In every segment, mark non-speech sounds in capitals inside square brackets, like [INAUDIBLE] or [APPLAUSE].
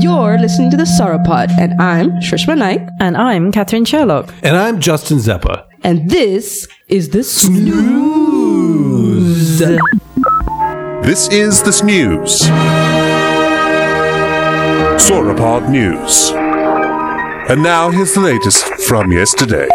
You're listening to the Sauropod, and I'm Shrishma Naik, And I'm Catherine Sherlock. And I'm Justin Zeppa. and this is the Snooze. This is the Snooze. Sauropod News. And now here's the latest from yesterday.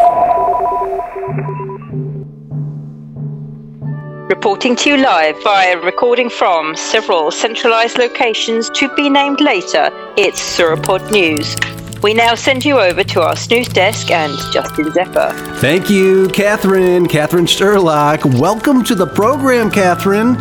Reporting to you live via recording from several centralized locations to be named later, it's Sauropod News. We now send you over to our snooze desk and Justin Zepper. Thank you, Catherine. Catherine Sherlock. Welcome to the program, Catherine.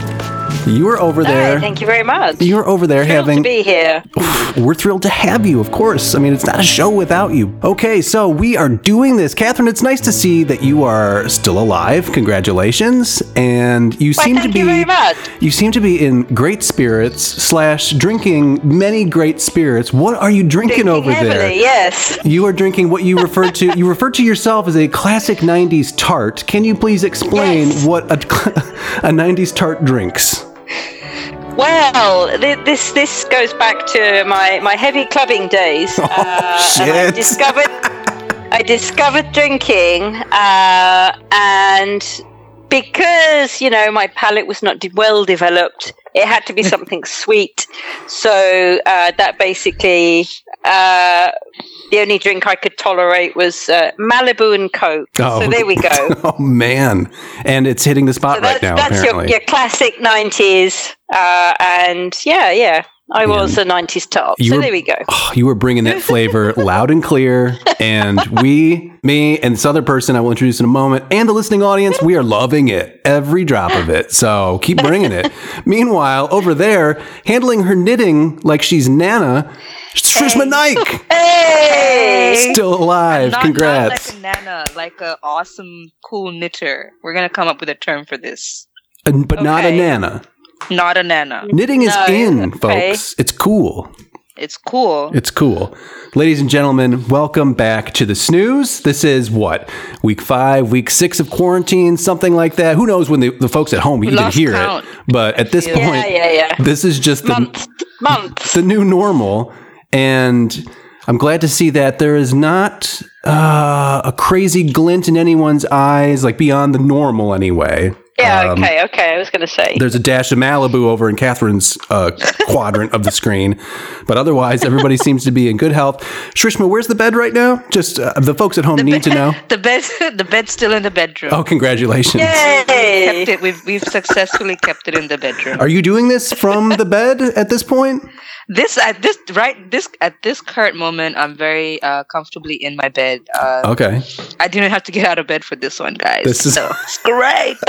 You were over there. Thank you very much. you were over there Thrilled having. to be here. [SIGHS] We're thrilled to have you, of course. I mean, it's not a show without you. Okay, so we are doing this. Catherine, it's nice to see that you are still alive. Congratulations. And you Why, seem to be you very much. you seem to be in great spirits slash drinking many great spirits. What are you drinking Drinking over heavily, there? yes. You are drinking what you refer to. You refer to yourself as a classic '90s tart. Can you please explain Yes. what a, [LAUGHS] a '90s tart drinks? Well, thi- this this goes back to my, my heavy clubbing days. [LAUGHS] uh, and I discovered [LAUGHS] I discovered drinking, uh, and because you know my palate was not well developed, it had to be something sweet. So uh, that basically. Uh, the only drink I could tolerate was uh, Malibu and Coke. So there we go. [LAUGHS] oh man, and it's hitting the spot So right now. that's your, your classic 90s. Uh, and yeah, yeah, I was a 90s top. So were- there we go. [SIGHS] Oh, you were bringing that flavor [LAUGHS] loud and clear. And we, me, and this other person I will introduce in a moment, and the listening audience, we are loving it, every drop of it. So keep bringing it. [LAUGHS] Meanwhile, over there, handling her knitting like she's Nana, Shrishma Naik, Hey! still alive. Not, Congrats. Not like a nana, like a awesome, cool knitter. We're gonna come up with a term for this. And- but not a Nana. Not a nana. Knitting is No, in, okay. folks. It's cool. It's cool. It's cool. Ladies and gentlemen, welcome back to the snooze. This is what? Week five, week six of quarantine, something like that. Who knows when the, the folks at home even hear count. it. But at this Yeah, point, yeah, yeah. this is just the, Month. Month. the new normal. And I'm glad to see that there is not uh, a crazy glint in anyone's eyes, like beyond the normal anyway. Yeah, Um, okay, okay. I was going to say. there's a dash of Malibu over in Catherine's uh, [LAUGHS] quadrant of the screen, but otherwise everybody [LAUGHS] seems to be in good health. Shrishma, where's the bed right now? Just uh, the folks at home need to know. [LAUGHS] the bed, the bed's still in the bedroom. Oh, congratulations! Yay! Kept it. We've we've successfully kept it in the bedroom. Are you doing this from the bed at this point? This at this right this at this current moment, I'm very uh, comfortably in my bed. Uh, Okay, I didn't have to get out of bed for this one, guys. This is- so it's great. [LAUGHS]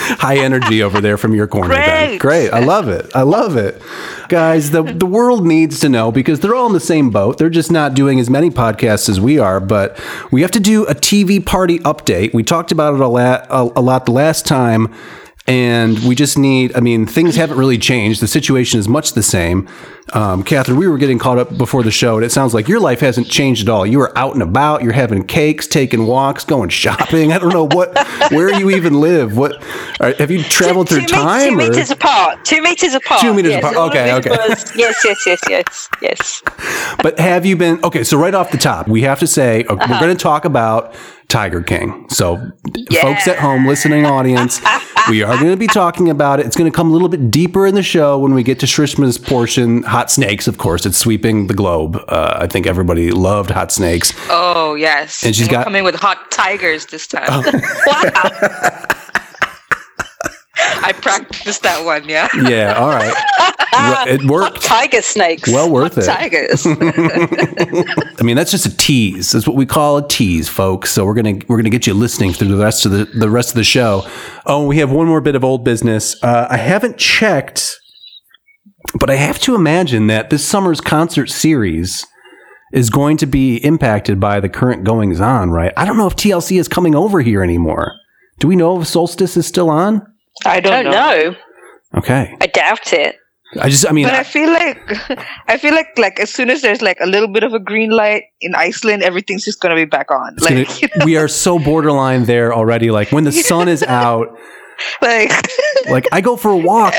high energy over there from your corner. Then. Great. Great, I love it. I love it, guys. The the world needs to know because they're all in the same boat. They're just not doing as many podcasts as we are, but we have to do a TV party update. We talked about it a lot, a, a lot the last time. And we just need, I mean, things haven't really changed. The situation is much the same. Um, Catherine, we were getting caught up before the show, and it sounds like your life hasn't changed at all. You are out and about, you're having cakes, taking walks, going shopping. I don't know what, where you even live. What, are, have you traveled two, through two time? two meters apart. Two meters apart. Two meters yes, apart. Okay, okay. was- yes, yes, yes, yes, yes. But have you been okay? So right off the top, we have to say uh, Uh-huh. we're going to talk about Tiger King. So, folks at home, listening audience, we are going to be talking about it. It's going to come a little bit deeper in the show when we get to Shrishma's portion. Hot snakes, of course, it's sweeping the globe. Uh, I think everybody loved hot snakes. Oh yes, And she's we're got- coming with hot tigers this time. [LAUGHS] Wow. [LAUGHS] I practiced that one. Yeah, Yeah, all right, [LAUGHS] it worked. Tiger snakes. Well worth it. tigers. [LAUGHS] [LAUGHS] I mean, that's just a tease. That's what we call a tease, folks. So we're gonna we're gonna get you listening through the rest of the the rest of the show. Oh, we have one more bit of old business. Uh, I haven't checked, but I have to imagine that this summer's concert series is going to be impacted by the current goings on. Right? I don't know if TLC is coming over here anymore. Do we know if Solstice is still on? I don't, I don't know. Okay. I doubt it. I just, I mean, But I I- feel like [LAUGHS] I feel like like as soon as there's like a little bit of a green light in Iceland, everything's just gonna be back on. Like [LAUGHS] gonna- we are so borderline there already. Like when the [LAUGHS] sun is out, like like I go for a walk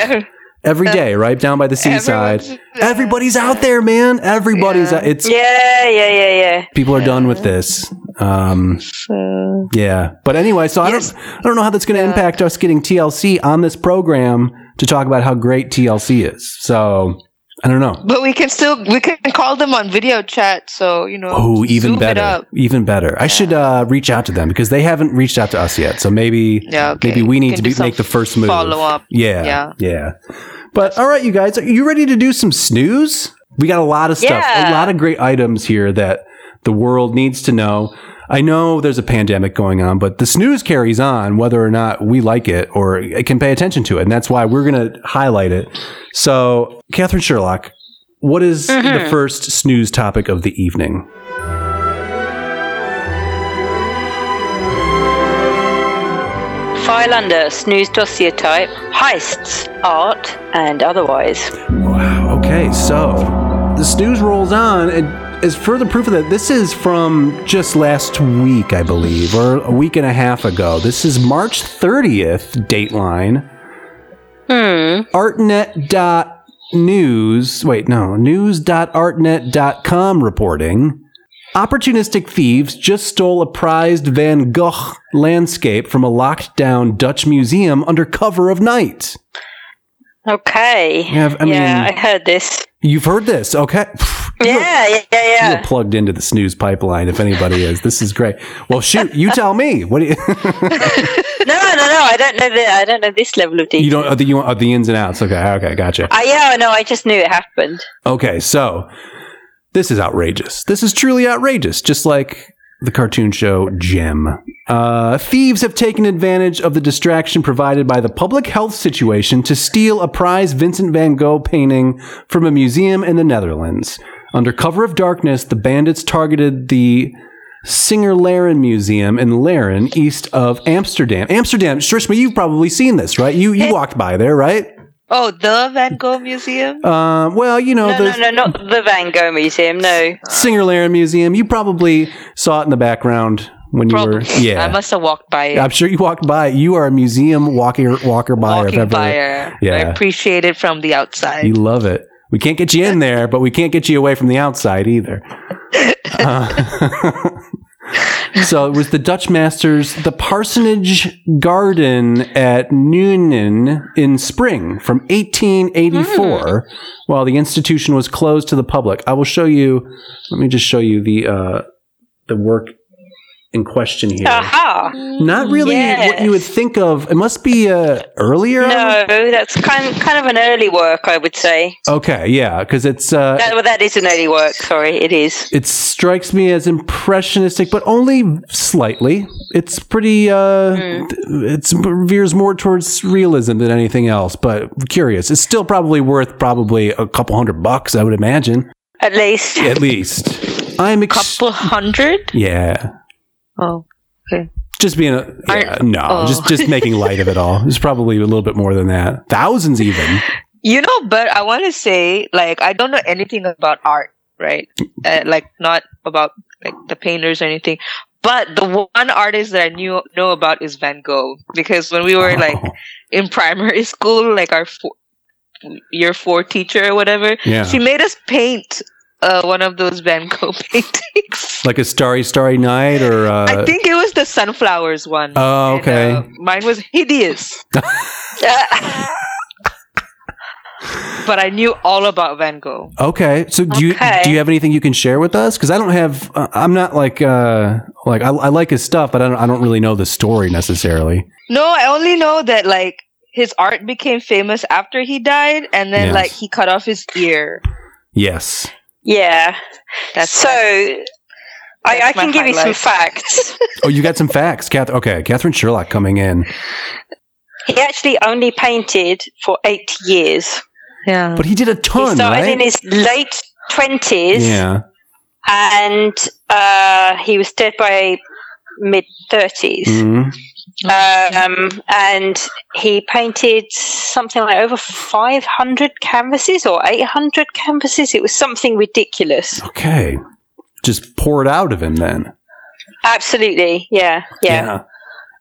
every day, right down by the seaside. Everyone's- Everybody's out there, man. Everybody's Yeah. out. It's Yeah, yeah, yeah, yeah. people are done with this. Um, So, yeah, but anyway, so I don't, I don't know how that's going to impact us getting TLC on this program to talk about how great TLC is. So I don't know. but we can still we can call them on video chat. So you know. Oh, even better, even better. I should uh, reach out to them because they haven't reached out to us yet. So maybe, Yeah, okay. maybe we need to be, make the first move. follow up. Yeah, Yeah. yeah. But all right, you guys, are you ready to do some snooze? We got a lot of stuff, yeah. a lot of great items here that the world needs to know. I know there's a pandemic going on, but the snooze carries on whether or not we like it or can pay attention to it. And that's why we're going to highlight it. So, Catherine Sherlock, what is the mm-hmm. first snooze topic of the evening? File under snooze dossier type, heists, art, and otherwise. Wow. Okay, so the snooze rolls on, and as further proof of that, this is from just last week, I believe, or a week and a half ago. This is March 30th, Dateline. Hmm. Artnet.news, wait, no, news.artnet.com reporting. Opportunistic thieves just stole a prized Van Gogh landscape from a locked down Dutch museum under cover of night. Okay. Yeah, I yeah, mean- I heard this. You've heard this, okay? Yeah, yeah, yeah, You're plugged into the snooze pipeline if anybody is. This is great. Well, shoot, you tell me. What do you? [LAUGHS] No, no, no. I don't know the. I don't know this level of detail. you don't. Oh, the, you want oh, the ins and outs. Okay, okay, gotcha. Uh, yeah, no. I just knew it happened. Okay, so this is outrageous. This is truly outrageous. Just like the cartoon show Jem. Uh, thieves have taken advantage of the distraction provided by the public health situation to steal a prized Vincent van Gogh painting from a museum in the Netherlands. Under cover of darkness, the bandits targeted the Singer Laren Museum in Laren, east of Amsterdam. Amsterdam, Shrishma, you've probably seen this, right? You you walked by there, right? Oh, the Van Gogh Museum. Uh, well, you know, No, the no, no, not the Van Gogh Museum. No. Singer Laren Museum. You probably saw it in the background when you were. Yeah, I must have walked by it. I'm sure you walked by. It. You are a museum walker walker by. walking by it. I Yeah. appreciate it from the outside. You love it. We can't get you in [LAUGHS] there, but we can't get you away from the outside either. Uh, [LAUGHS] so it was the Dutch masters, the Parsonage Garden at Nuenen in spring from 1884, while the institution was closed to the public. I will show you. Let me just show you the uh, the work in question here. Aha. Not really what you would think of. It must be uh, earlier. No, that's kind kind of an early work, I would say. Okay, yeah, because it's uh, That, well, that is an early work. Sorry, it is. it strikes me as impressionistic, but only slightly. It's pretty. Uh, th- It's veers more towards realism than anything else. But curious, it's still probably worth probably a couple hundred bucks, I would imagine, At least. at least. [LAUGHS] I'm ex- Couple hundred. yeah. Oh, okay. Just being a yeah, no, oh. just just making light of it all. It's probably a little bit more than that, thousands even. you know, but I want to say, like, I don't know anything about art, right? Uh, like, not about like the painters or anything. But the one artist that I knew know about is Van Gogh because when we were like Oh, in primary [LAUGHS] school, like our four, year four teacher or whatever, yeah, she made us paint uh, one of those Van Gogh [LAUGHS] paintings. like a starry, starry night, or uh, I think it was the sunflowers one. Oh, And, okay. uh, mine was hideous, [LAUGHS] [LAUGHS] but I knew all about Van Gogh. Okay. So do you Okay. do you have anything you can share with us? Because I don't have. Uh, I'm not like uh like I, I like his stuff, but I don't I don't really know the story necessarily. No, I only know that like his art became famous after he died, and then Yes. like he cut off his ear. Yes. Yeah. That's So, I, I can give you some facts. [LAUGHS] Oh, you got some facts, Kath. Okay, Catherine Sherlock coming in, he actually only painted for eight years. yeah. but he did a He ton, started right? in his late 20s yeah. and uh, he was dead by mid 30s. Mhm. Um, and he painted something like over 500 canvases or 800 canvases. It was something ridiculous. Okay. Just poured out of him then. Absolutely. Yeah. Yeah.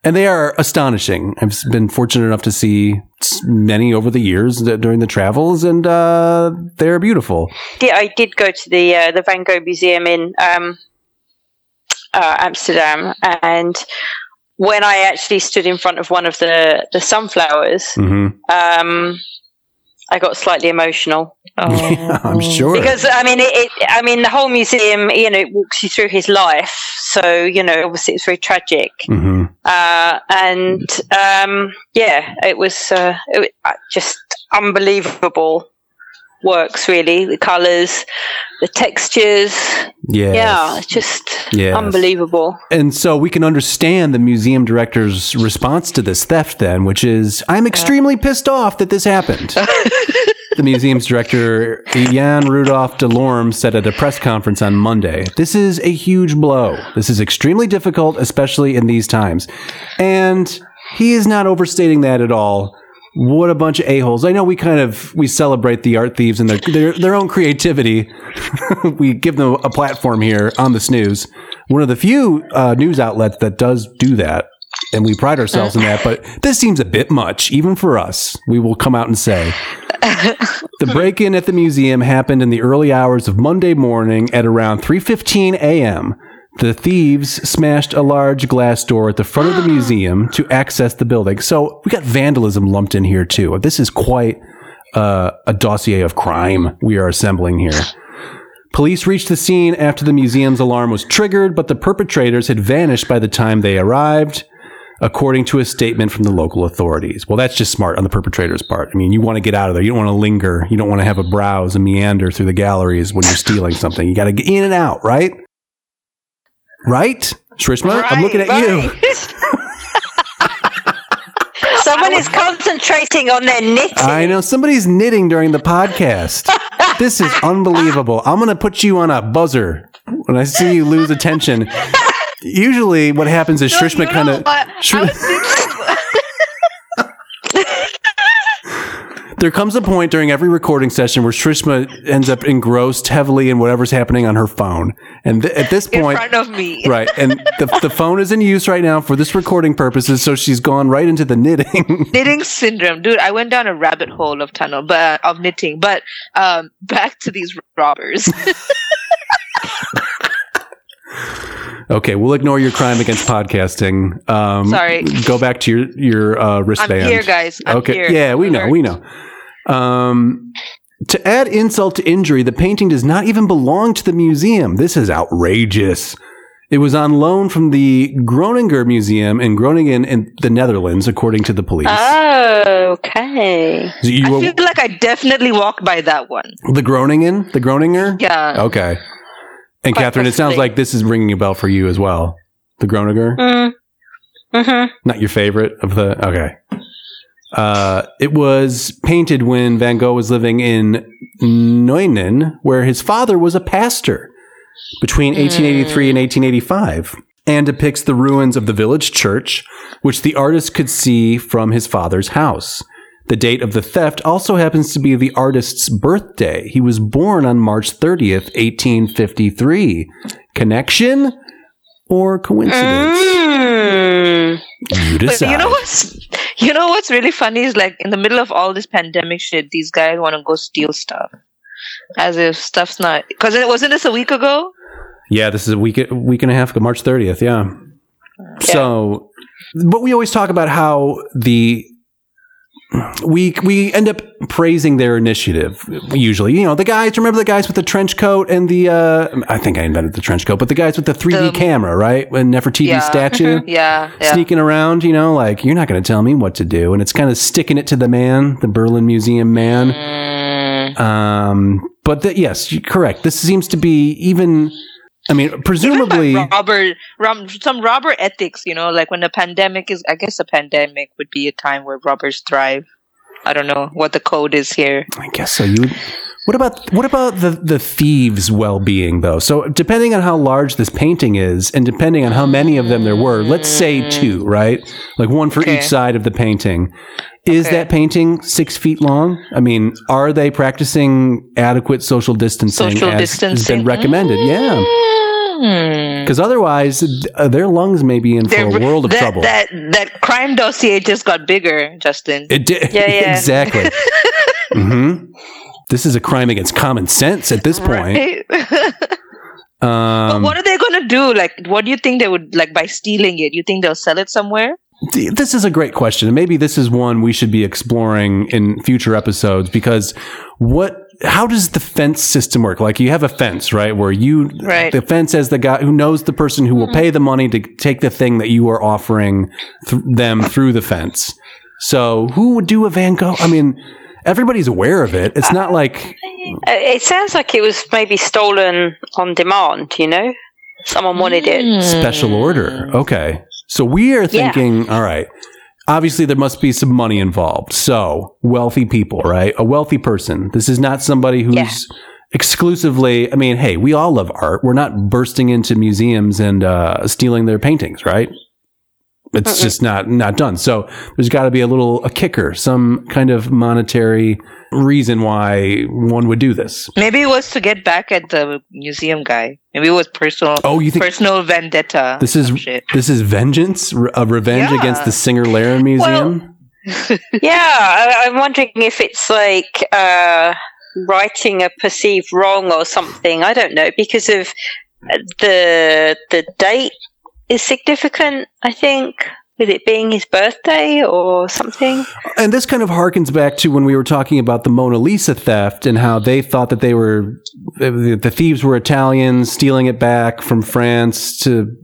and they are astonishing. I've been fortunate enough to see many over the years that- during the travels, and uh, they're beautiful. Yeah, I did go to the uh, the Van Gogh Museum in um, uh, Amsterdam, and when I actually stood in front of one of the the sunflowers, hmm um, I got slightly emotional Oh. [LAUGHS] I'm sure. because I mean, it, it. I mean, the whole museum, you know, it walks you through his life. So you know, obviously, it's very tragic. hmm uh, and um, yeah, it was uh, it, uh, just unbelievable works. Really, the colours, the textures. Yes. Yeah, it's just Yes. unbelievable. And so we can understand the museum director's response to this theft, then, which is, I'm extremely pissed off that this happened. [LAUGHS] the museum's director, Jan Rudolph de Lorm, said at a press conference on Monday, This is a huge blow. This is extremely difficult, especially in these times. And he is not overstating that at all. What a bunch of a-holes. I know we kind of we celebrate the art thieves and their their, their own creativity. [LAUGHS] we give them a platform here on the snooze. One of the few uh, news outlets that does do that. And we pride ourselves in that, but this seems a bit much, even for us. We will come out and say. [LAUGHS] The break-in at the museum happened in the early hours of Monday morning at around 3:15 a.m. The thieves smashed a large glass door at the front of the [GASPS] museum to access the building. So we got vandalism lumped in here too. This is quite uh, a dossier of crime we are assembling here. [SIGHS] Police reached the scene after the museum's alarm was triggered, but the perpetrators had vanished by the time they arrived, according to a statement from the local authorities. Well, that's just smart on the perpetrator's part. I mean, you want to get out of there. You don't want to linger. You don't want to have a browse and meander through the galleries when you're stealing something. You got to get in and out, right? Right? Shrishma, I'm looking at you. [LAUGHS] Someone is concentrating on their knitting. I know somebody's knitting during the podcast. this is unbelievable. I'm going to put you on a buzzer when I see you lose attention. Usually, what happens is Shrishma You know kind of. what? I was thinking- There comes a point during every recording session where Shrishma ends up engrossed heavily in whatever's happening on her phone, and th- at this in point, front of me. [LAUGHS] right, and the the phone is in use right now for this recording purposes, so she's gone right into the knitting. [LAUGHS] knitting syndrome dude i went down a rabbit hole of tunnel but of knitting but um [LAUGHS] back to these robbers okay, we'll ignore your crime against podcasting. Um, Sorry. Go back to your your uh, i'm wristband. here guys I'm okay. here. Yeah, we know. We know. Um, to add insult to injury, the painting does not even belong to the museum. This is outrageous. It was on loan from the Groninger Museum in Groningen in the Netherlands, according to the police. Oh, okay. So you i feel like i definitely walked by that one the Groningen? The Groninger? yeah Okay. And Quite Catherine, it sounds like this is ringing a bell for you as well. The Groninger? Mm. Mm-hmm. Not your favorite of the. Okay. Uh, it was painted when Van Gogh was living in Nuenen, where his father was a pastor between 1883 and 1885, and depicts the ruins of the village church, which the artist could see from his father's house. The date of the theft also happens to be the artist's birthday. He was born on March 30th, 1853. Connection or coincidence? Mm. You But decide. you know what's you know what's really funny is like in the middle of all this pandemic shit, these guys want to go steal stuff, as if stuff's not. Because it wasn't this a week ago. Yeah, this is a week week and a half ago, March 30th. Yeah. So, but we always talk about how the we we end up praising their initiative. Usually, you know, the guys. Remember the guys with the trench coat and the. Uh, I think I invented the trench coat, but the guys with the 3D The- camera, right? And Nefertiti Yeah. statue. [LAUGHS] Yeah, yeah. Sneaking around, you know, like you're not going to tell me what to do, and it's kind of sticking it to the man, the Berlin Museum man. Mm. Um, but the, yes, correct. This seems to be even. I mean, presumably, robber, rob, some robber ethics, you know, like when the pandemic is, I guess a pandemic would be a time where robbers thrive. I don't know what the code is here. I guess so. You. What about what about the the thieves' well being though? So depending on how large this painting is, and depending on how many of them there were, let's say two, right? Like one for Okay. each side of the painting. Is Okay. that painting six feet long? I mean, are they practicing adequate social distancing Social as has been recommended? Yeah. Mm. Because otherwise, uh, their lungs may be in for a They're- world of that, trouble. That that crime dossier just got bigger, Justin. it did. Yeah, [LAUGHS] yeah. exactly. [LAUGHS] hmm This is a crime against common sense at this [LAUGHS] point. Right? [LAUGHS] but Um, what are they going to do? Like, what do you think they would like by stealing it? You think they'll sell it somewhere? this is a great question. And maybe this is one we should be exploring in future episodes because what how does the fence system work? Like you have a fence, right? Where you Right. the fence as the guy who knows the person who will pay the money to take the thing that you are offering th- them through the fence. So who would do a Van Gogh? I mean, everybody's aware of it. It's not like Uh, It sounds like it was maybe stolen on demand, you know? Someone wanted it. special order. Okay. So we are Yeah. thinking, all right, obviously there must be some money involved. So wealthy people, right? A wealthy person. This is not somebody who's Yeah. exclusively, I mean, hey, we all love art. We're not bursting into museums and uh, stealing their paintings, right? It's just not not done. So there's got to be a little a kicker, some kind of monetary reason why one would do this. Maybe it was to get back at the museum guy. Maybe it was personal. Oh, you think personal vendetta? this is this is vengeance, a revenge Yeah. against the Singer Laren Museum? [LAUGHS] Yeah, I, I'm wondering if it's like uh, righting a perceived wrong or something. I don't know because of uh, the the date is significant. I think with it being his birthday or something. And this kind of harkens back to when we were talking about the Mona Lisa theft and how they thought that they were the the thieves were Italians stealing it back from France to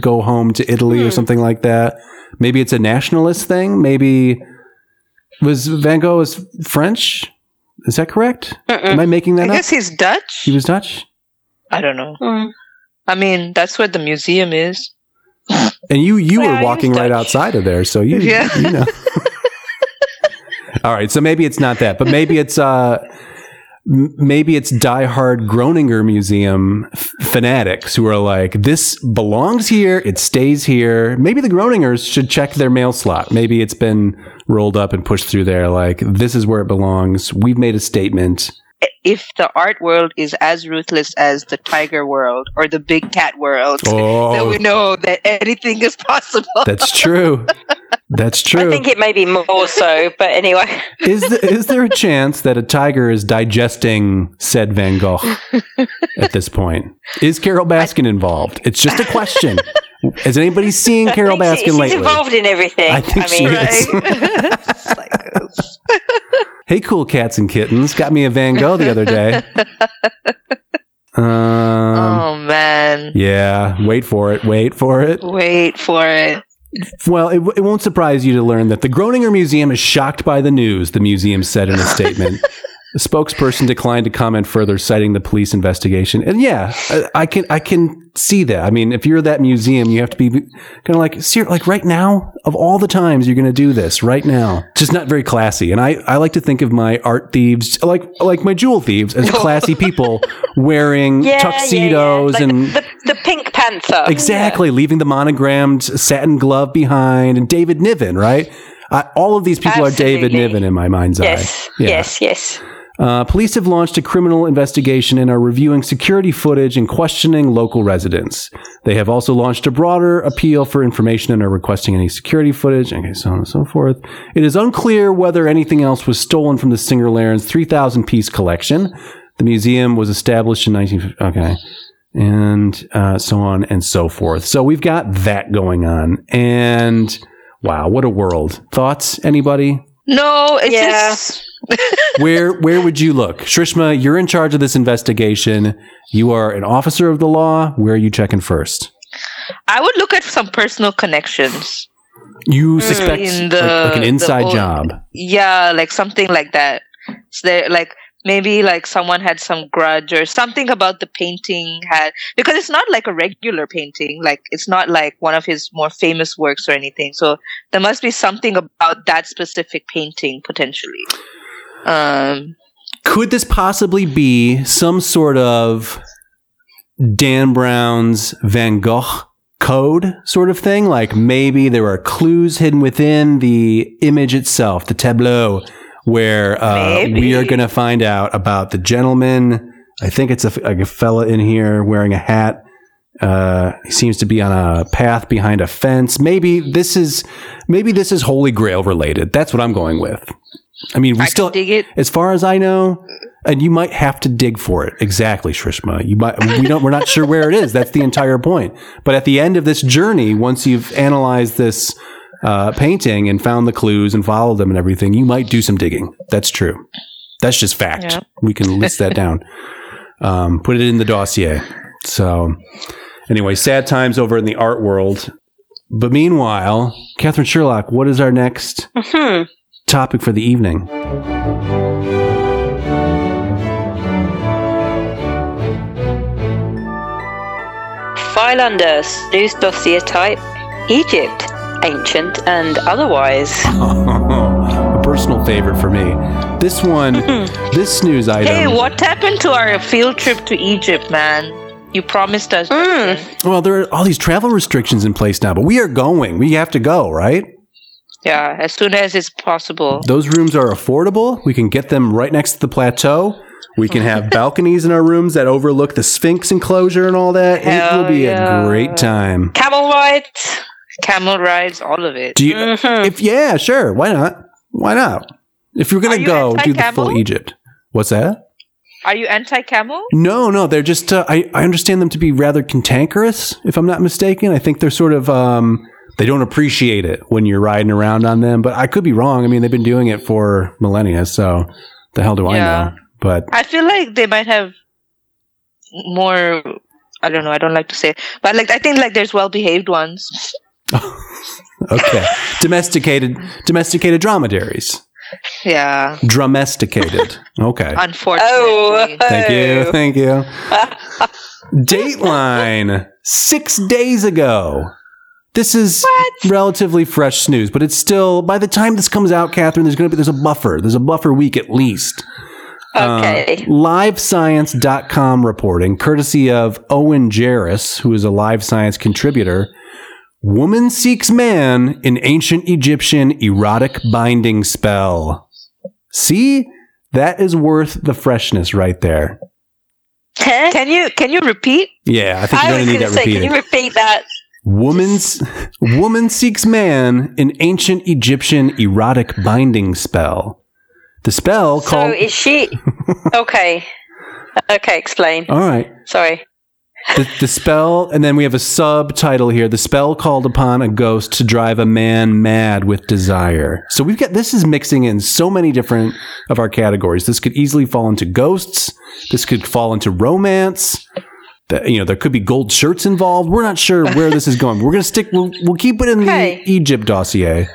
go home to Italy or something like that. Maybe it's a nationalist thing. Maybe was Van Gogh was French? Is that correct? Am I making I that up? I guess he's Dutch. He was Dutch. I don't know. Mm. I mean, that's where the museum is. And you you Yeah, were walking right outside of there, so you [LAUGHS] Yeah. you know. [LAUGHS] All right, so maybe it's not that, but maybe it's uh maybe it's diehard Groninger Museum fanatics who are like, this belongs here, it stays here. Maybe the Groningers should check their mail slot. Maybe it's been rolled up and pushed through there. Like, this is where it belongs. We've made a statement. If the art world is as ruthless as the tiger world or the big cat world, oh. then Oh, we know that anything is possible. that's true. That's true. I think it may be more so, but anyway. is, the, is there a [LAUGHS] chance that a tiger is digesting said Van Gogh at this point? Is Carole Baskin involved? It's just a question. [LAUGHS] Has anybody seen Carole I think she- Baskin she's lately? involved in everything. I think she mean, is. This. [LAUGHS] [LAUGHS] Hey, cool cats and kittens. Got me a Van Gogh the other day. Um, oh man. yeah, wait for it. Wait for it. Wait for it. Well, it, it won't surprise you to learn that the Groninger Museum is shocked by the news, the museum said in a statement. [LAUGHS] the spokesperson declined to comment further, citing the police investigation. And yeah, I, I can I can see that. I mean, if you're that museum, you have to be kind of like, ser- like right now, of all the times you're going to do this, right now, just not very classy. And I, I like to think of my art thieves, like like my jewel thieves, as [LAUGHS] classy people wearing yeah, tuxedos yeah, yeah. Like and the, the, the Pink Panther. Exactly, leaving the monogrammed satin glove behind, and David Niven, right? Uh, all of these people are David Niven in my mind's Yes, eye. Yeah. yes, yes. Uh, police have launched a criminal investigation and are reviewing security footage and questioning local residents. They have also launched a broader appeal for information and are requesting any security footage, okay, so on and so forth. It is unclear whether anything else was stolen from the Singer Laren's 3,000 piece collection. The museum was established in 19... Okay. And uh, so on and so forth. So we've got that going on. And wow, what a world. Thoughts? Anybody? No, it's Yeah. just [LAUGHS] where where would you look? Shrishma, you're in charge of this investigation. You are an officer of the law. Where are you checking first? I would look at some personal connections. You mm. suspect in the- like, like an inside old- job. Yeah, like something like that. So there, like maybe like someone had some grudge or something about the painting had because it's not like a regular painting. Like it's not like one of his more famous works or anything. So there must be something about that specific painting potentially. Um, Could this possibly be some sort of Dan Brown's Van Gogh code sort of thing? Like maybe there are clues hidden within the image itself, the tableau, where uh, we are going to find out about the gentleman. I think it's a, like a fella in here wearing a hat. Uh, he seems to be on a path behind a fence. Maybe this is maybe this is Holy Grail related. That's what I'm going with. I mean, we I still, dig it. as far as I know, and you might have to dig for it. Exactly, Shrishma. You might. We don't. We're not sure where it is. That's the entire point. But at the end of this journey, once you've analyzed this uh, painting and found the clues and followed them and everything, you might do some digging. That's true. That's just fact. Yeah. We can list that down. [LAUGHS] Um, put it in the dossier. So, anyway, sad times over in the art world. But meanwhile, Catherine Sherlock, what is our next Hmm. topic for the evening? File under snooze dossier type, Egypt, ancient and otherwise. [LAUGHS] a personal favorite for me. This one, this snooze item. Hey, what happened to our field trip to Egypt, man? You promised us. Mm. Well, there are all these travel restrictions in place now, but we are going. We have to go, right? Yeah, as soon as it's possible. Those rooms are affordable. We can get them right next to the plateau. We can have [LAUGHS] balconies in our rooms that overlook the Sphinx enclosure and all that. it will be yeah. a great time. Camel rides. Camel rides, all of it. Do you? Mhm. If yeah, sure. Why not? Why not? If you're gonna you go, do the full? Egypt. What's that? Are you anti-camel? No, no, they're just. Uh, I I understand them to be rather cantankerous, if I'm not mistaken. I think they're sort of. Um, they don't appreciate it when you're riding around on them, but I could be wrong. I mean, they've been doing it for millennia, so the hell do I Yeah. know? But I feel like they might have more. I don't know. I don't like to say, but like I think like there's well-behaved ones. [LAUGHS] okay, domesticated, domesticated dromedaries, Yeah, domesticated. Okay, unfortunately. Oh. thank you, thank you. [LAUGHS] Dateline six days ago. This is relatively fresh snooze, but it's still. By the time this comes out, Catherine, there's going to be there's a buffer. There's a buffer week at least. Okay. Uh, LiveScience.com reporting, courtesy of Owen Jarus, who is a Live Science contributor. Woman seeks man in ancient Egyptian erotic binding spell. See, that is worth the freshness right there. Can you can you repeat? Yeah, I think I you're was going to need that to say, can you repeat that? Woman's woman seeks man in ancient Egyptian erotic binding spell. The spell So called. So is she? [LAUGHS] okay. Okay, explain. all right. Sorry. The, the spell, and then we have a subtitle here. The spell called upon a ghost to drive a man mad with desire. So we've got this is mixing in so many different of our categories. This could easily fall into ghosts. This could fall into romance. That you know, there could be gold shirts involved. We're not sure where this is going. We're going to stick. We'll, we'll keep it in Okay. the Egypt dossier.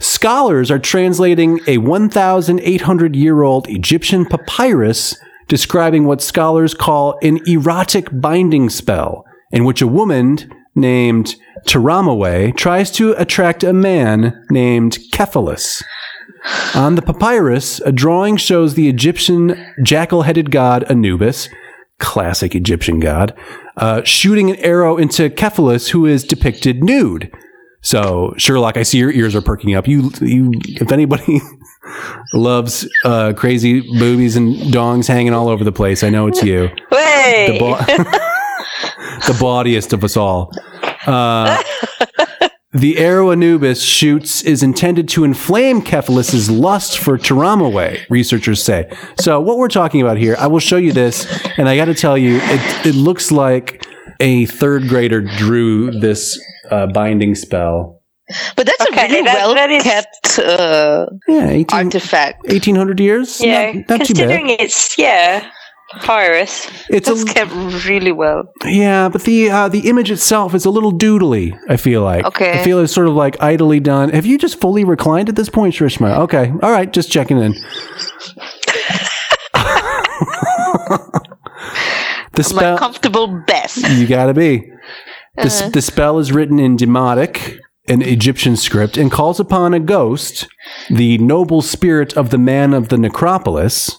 Scholars are translating a 1,800 year old Egyptian papyrus describing what scholars call an erotic binding spell, in which a woman named Taromeway tries to attract a man named Cephalus. On the papyrus, a drawing shows the Egyptian jackal headed god Anubis, classic Egyptian god, uh, shooting an arrow into Cephalus, who is depicted nude. So Sherlock, I see your ears are perking up. You, you, if anybody [LAUGHS] loves uh, crazy boobies and dongs hanging all over the place, I know it's you. Wait. The, bo- [LAUGHS] the bawdiest of us all. Uh, [LAUGHS] the arrow Anubis shoots is intended to inflame Cephalus's lust for Taromeway, researchers say. So, what we're talking about here, I will show you this, and I got to tell you, it, it looks like a third grader drew this uh, binding spell. But that's Okay, a really that- well that is- kept uh, Yeah, 18, artifact. 1800 years? yeah, Not, not too bad. considering it's yeah, papyrus. It's That's a, kept really well. Yeah, but the uh, the image itself is a little doodly. I feel like. Okay. I feel it's sort of like idly done. Have you just fully reclined at this point, Shrishma? Okay. All right. Just checking in. [LAUGHS] the My spell. comfortable best. you gotta be. The, s- uh. the spell is written in Demotic, an Egyptian script, and calls upon a ghost, the noble spirit of the man of the necropolis,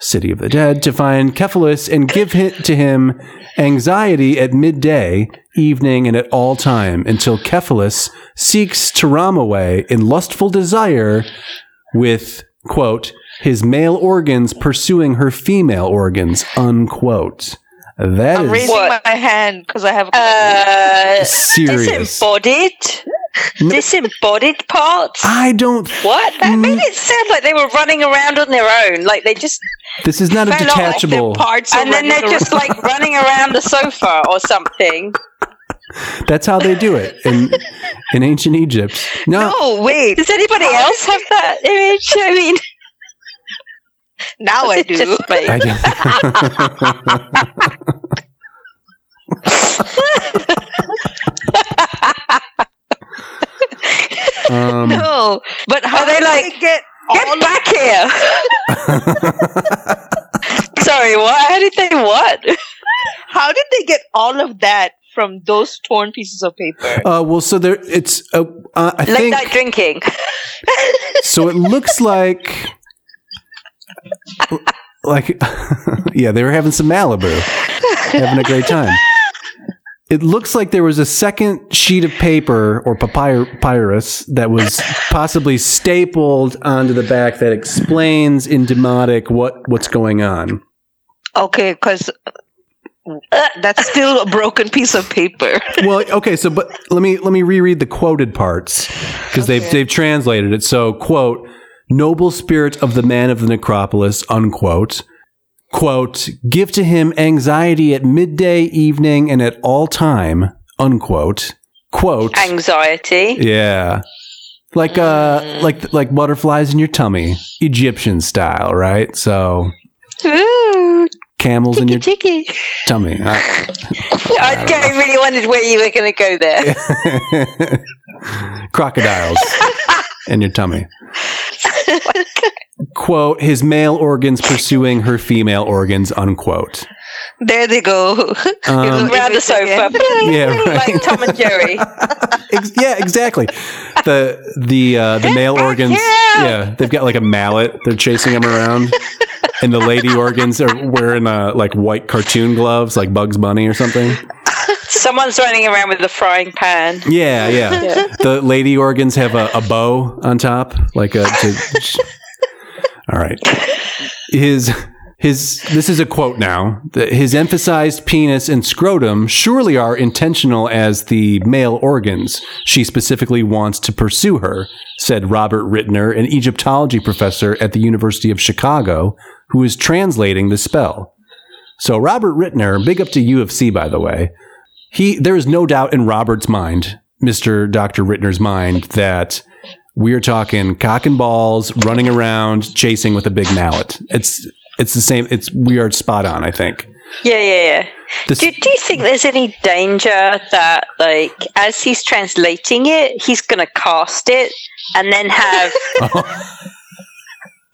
city of the dead, to find Cephalus and give hi- to him anxiety at midday, evening, and at all time, until Cephalus seeks to ram away in lustful desire with, quote, his male organs pursuing her female organs, unquote. That I'm is raising What? my hand because I have. Uh, serious. disembodied, disembodied parts. I don't. What? That Mm. made it sound like they were running around on their own, like they just This is not a fell off their detachable. parts and then they're running just like [LAUGHS] running around the sofa or something. That's how they do it in in ancient Egypt. No, No, wait. Does anybody else have that image? I mean, Now I [LAUGHS] do. just. I do. [LAUGHS] um, No, but how Are they like, get Get back here! [LAUGHS] Sorry, what? How did they what? How did they get all of that from those torn pieces of paper? uh, well, so there, it's. Uh, uh, I Late think night drinking. so. It looks like, [LAUGHS] like, [LAUGHS] yeah, they were having some Malibu, having a great time. It looks like there was a second sheet of paper or papyr- papyrus that was possibly stapled onto the back that explains in Demotic what what's going on. Okay, because uh, that's still a broken piece of paper. [LAUGHS] Well, okay, so but let me let me reread the quoted parts because they've they've translated it. So, quote, "Noble spirit of the man of the necropolis," unquote. Quote, "Give to him anxiety at midday, evening, and at all time." Unquote. Quote. Anxiety. Yeah. Like uh like like butterflies in your tummy, Egyptian style, right? So Ooh, camels in your ticky. tummy. Uh, [LAUGHS] I, I really wondered where you were going to go there. [LAUGHS] crocodiles [LAUGHS] in your tummy. [LAUGHS] Quote, his male organs pursuing her female organs, unquote. There they go. [LAUGHS] Um, Around the sofa. [LAUGHS] Yeah, right. Like Tom and Jerry. Yeah, exactly. The the uh, the male organs, yeah, they've got like a mallet. They're chasing them around, and the lady organs are wearing uh, like white cartoon gloves, like Bugs Bunny or something. Someone's running around with a frying pan. Yeah, [LAUGHS] yeah. The lady organs have a, a bow on top, like a. To, all right. His his. This is a quote now. His emphasized penis and scrotum surely are intentional as the male organs. She specifically wants to pursue her," said Robert Ritner, an Egyptology professor at the University of Chicago, who is translating the spell. So Robert Ritner, big up to U of C, by the way. He there is no doubt in Robert's mind, Mr. Dr. Ritner's mind, that we're talking cock and balls, running around, chasing with a big mallet. It's it's the same. It's we are spot on. I think. Yeah, yeah, yeah. This, Do, do you think there's any danger that, like, as he's translating it, he's going to cast it and then have [LAUGHS] oh.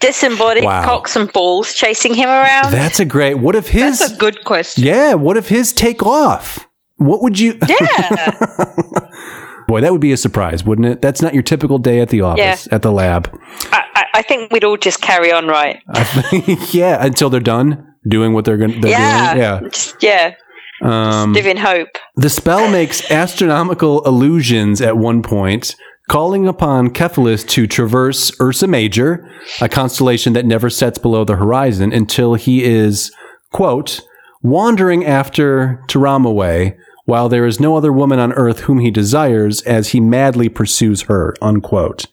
disembodied Wow. cocks and balls chasing him around? that's a great. What if his? That's a good question. yeah. What if his take off? What would you? yeah. [LAUGHS] Boy, that would be a surprise, wouldn't it? That's not your typical day at the office, at the lab. I, I, I think we'd all just carry on, right? Think, [LAUGHS] yeah, until they're done doing what they're going. to Yeah. doing. Yeah. Just, yeah. Um, Live in hope. The spell makes [LAUGHS] astronomical illusions at one point, calling upon Cephalus to traverse Ursa Major, a constellation that never sets below the horizon until he is, quote, wandering after Taromeway, while there is no other woman on earth whom he desires as he madly pursues her, unquote.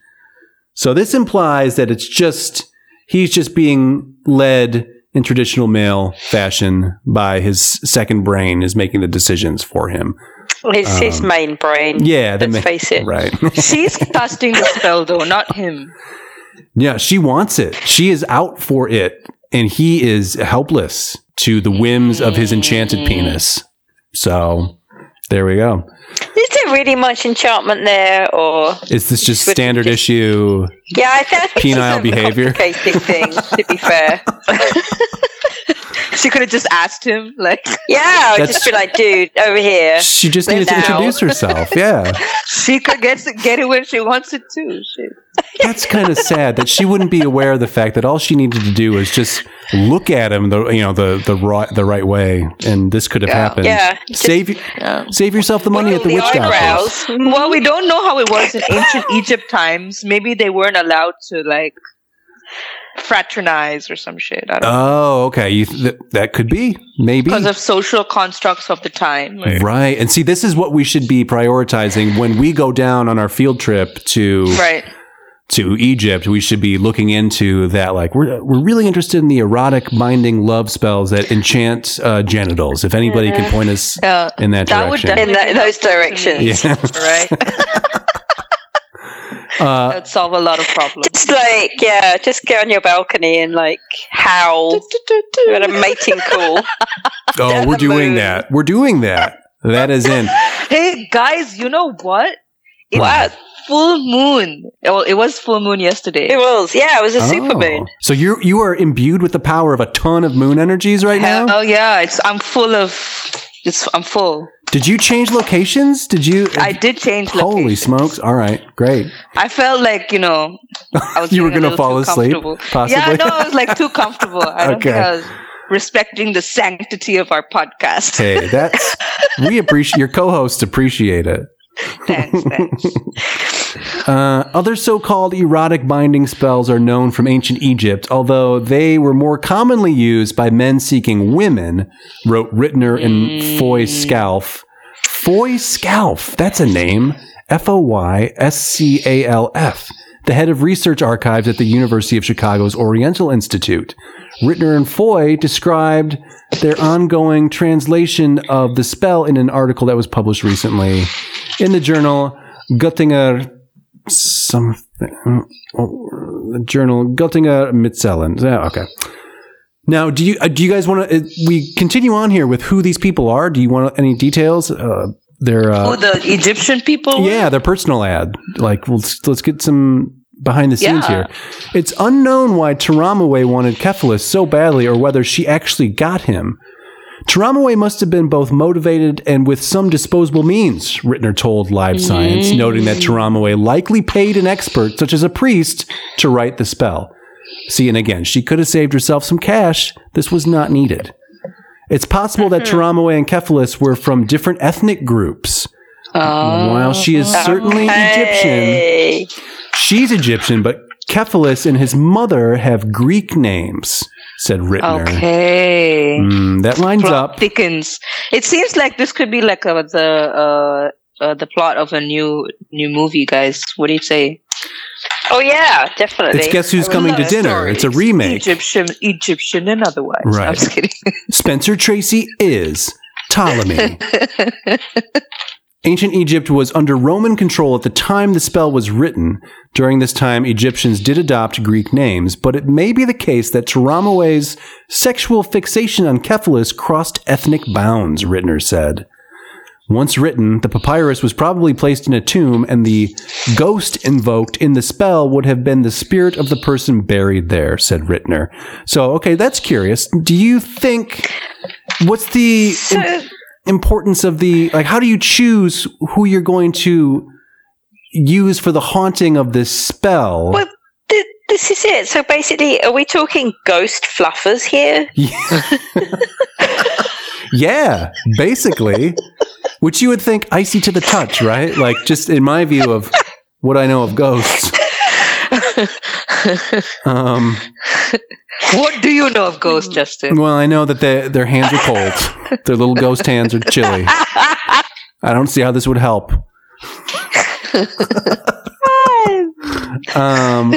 So this implies that it's just, he's just being led in traditional male fashion by his second brain is making the decisions for him. His, his main brain. Um, Yeah, the Let's ma- face it. Right. [LAUGHS] She's casting the spell though, not him. yeah, she wants it. She is out for it, and he is helpless to the whims of his enchanted penis. So there we go. Is there really much enchantment there, or Is this just standard just- issue? yeah? I think it's Penile behavior? Complicated thing, to be fair. [LAUGHS] She could have just asked him, like, Yeah, I That's- just be like, dude, over here. She just needed to introduce herself. Yeah. [LAUGHS] she could get get it when she wants it too. She, That's kind of sad that she wouldn't be aware of the fact that all she needed to do was just look at him the you know the the right the right way, and this could have happened. Yeah, just- save y- save yourself the money at the the witch doctor. eyebrows. well, we don't know how it was in ancient Egypt times. Maybe they weren't allowed to like fraternize or some shit. I don't know. Oh, okay. You th- that could be maybe Because of social constructs of the time. or- right. And see, this is what we should be prioritizing when we go down on our field trip to Right. To Egypt. We should be looking into that. Like we're we're really interested in the erotic binding love spells that enchant uh, genitals. If anybody can point us [LAUGHS] Yeah. in that, That direction. definitely In that- be those helpful to me, directions. [LAUGHS] Right. [LAUGHS] uh, That'd solve a lot of problems. Just like, yeah, just get on your balcony and like howl. You got a mating call. oh, we're doing that. We're doing that. That is in. Hey guys, you know what? It's What? full moon. Well, it was full moon yesterday. It was, yeah, it was a Oh. super moon. So you you are imbued with the power of a ton of moon energies right now. Oh yeah, it's I'm full of. It's I'm full. Did you change locations? Did you? I did change. Holy location. smokes! All right, great. I felt like you know, I was [LAUGHS] You were gonna fall asleep, comfortable. possibly? Yeah, no, I was like too comfortable. I don't Okay. think I was respecting the sanctity of our podcast. Hey, that's we [LAUGHS] appreciate your co-hosts appreciate it. [LAUGHS] thanks. [LAUGHS] Uh, other so-called erotic binding spells are known from ancient Egypt, although they were more commonly used by men seeking women. Wrote Ritner and Foy Scalf. Foy Scalf, that's a name. F O Y S C A L F. The head of research archives at the University of Chicago's Oriental Institute. Ritner and Foy described their ongoing translation of the spell in an article that was published recently in the journal Göttinger something. oh, journal Göttinger Miszellen. Yeah, okay. Now, do you uh, do you guys want to? Uh, we continue on here with who these people are. Do you want any details? Uh, their uh, Oh, the Egyptian people. yeah, their personal ad. Like, let's let's get some behind the scenes Yeah. here. It's unknown why Taromeway wanted Cephalus so badly, or whether she actually got him. Taromeway must have been both motivated and with some disposable means, Ritner told Live Science, noting that Taromeway likely paid an expert, such as a priest, to write the spell. See, and again, she could have saved herself some cash. This was not needed. It's possible that mm-hmm. Taromeway and Cephalus were from different ethnic groups. While she is oh. certainly Egyptian, she's Egyptian, but Cephalus and his mother have Greek names, said Ritner. Okay. Mm, that lines plot up. thickens. It seems like this could be like uh the uh, uh, the plot of a new new movie, guys. What do you say? Oh yeah, definitely. It's Guess Who's Coming to Love Dinner. It's a remake. Egyptian, Egyptian, and otherwise. Right. I'm just kidding. Spencer Tracy is Ptolemy. [LAUGHS] Ancient Egypt was under Roman control at the time the spell was written. During this time, Egyptians did adopt Greek names, but it may be the case that Taromeway's sexual fixation on Cephalus crossed ethnic bounds, Ritner said. Once written, the papyrus was probably placed in a tomb, and the ghost invoked in the spell would have been the spirit of the person buried there, said Ritner. So, okay, that's curious. Do you think what's the im- importance of the like? How do you choose who you're going to use for the haunting of this spell? Well, th- this is it. So basically, are we talking ghost fluffers here? [LAUGHS] Yeah, basically. Which you would think icy to the touch, right? Like, just in my view of what I know of ghosts. Um, [LAUGHS] what do you know of ghosts, Justin? well, I know that they, their hands are cold. [LAUGHS] Their little ghost hands are chilly. [LAUGHS] I don't see how this would help. um,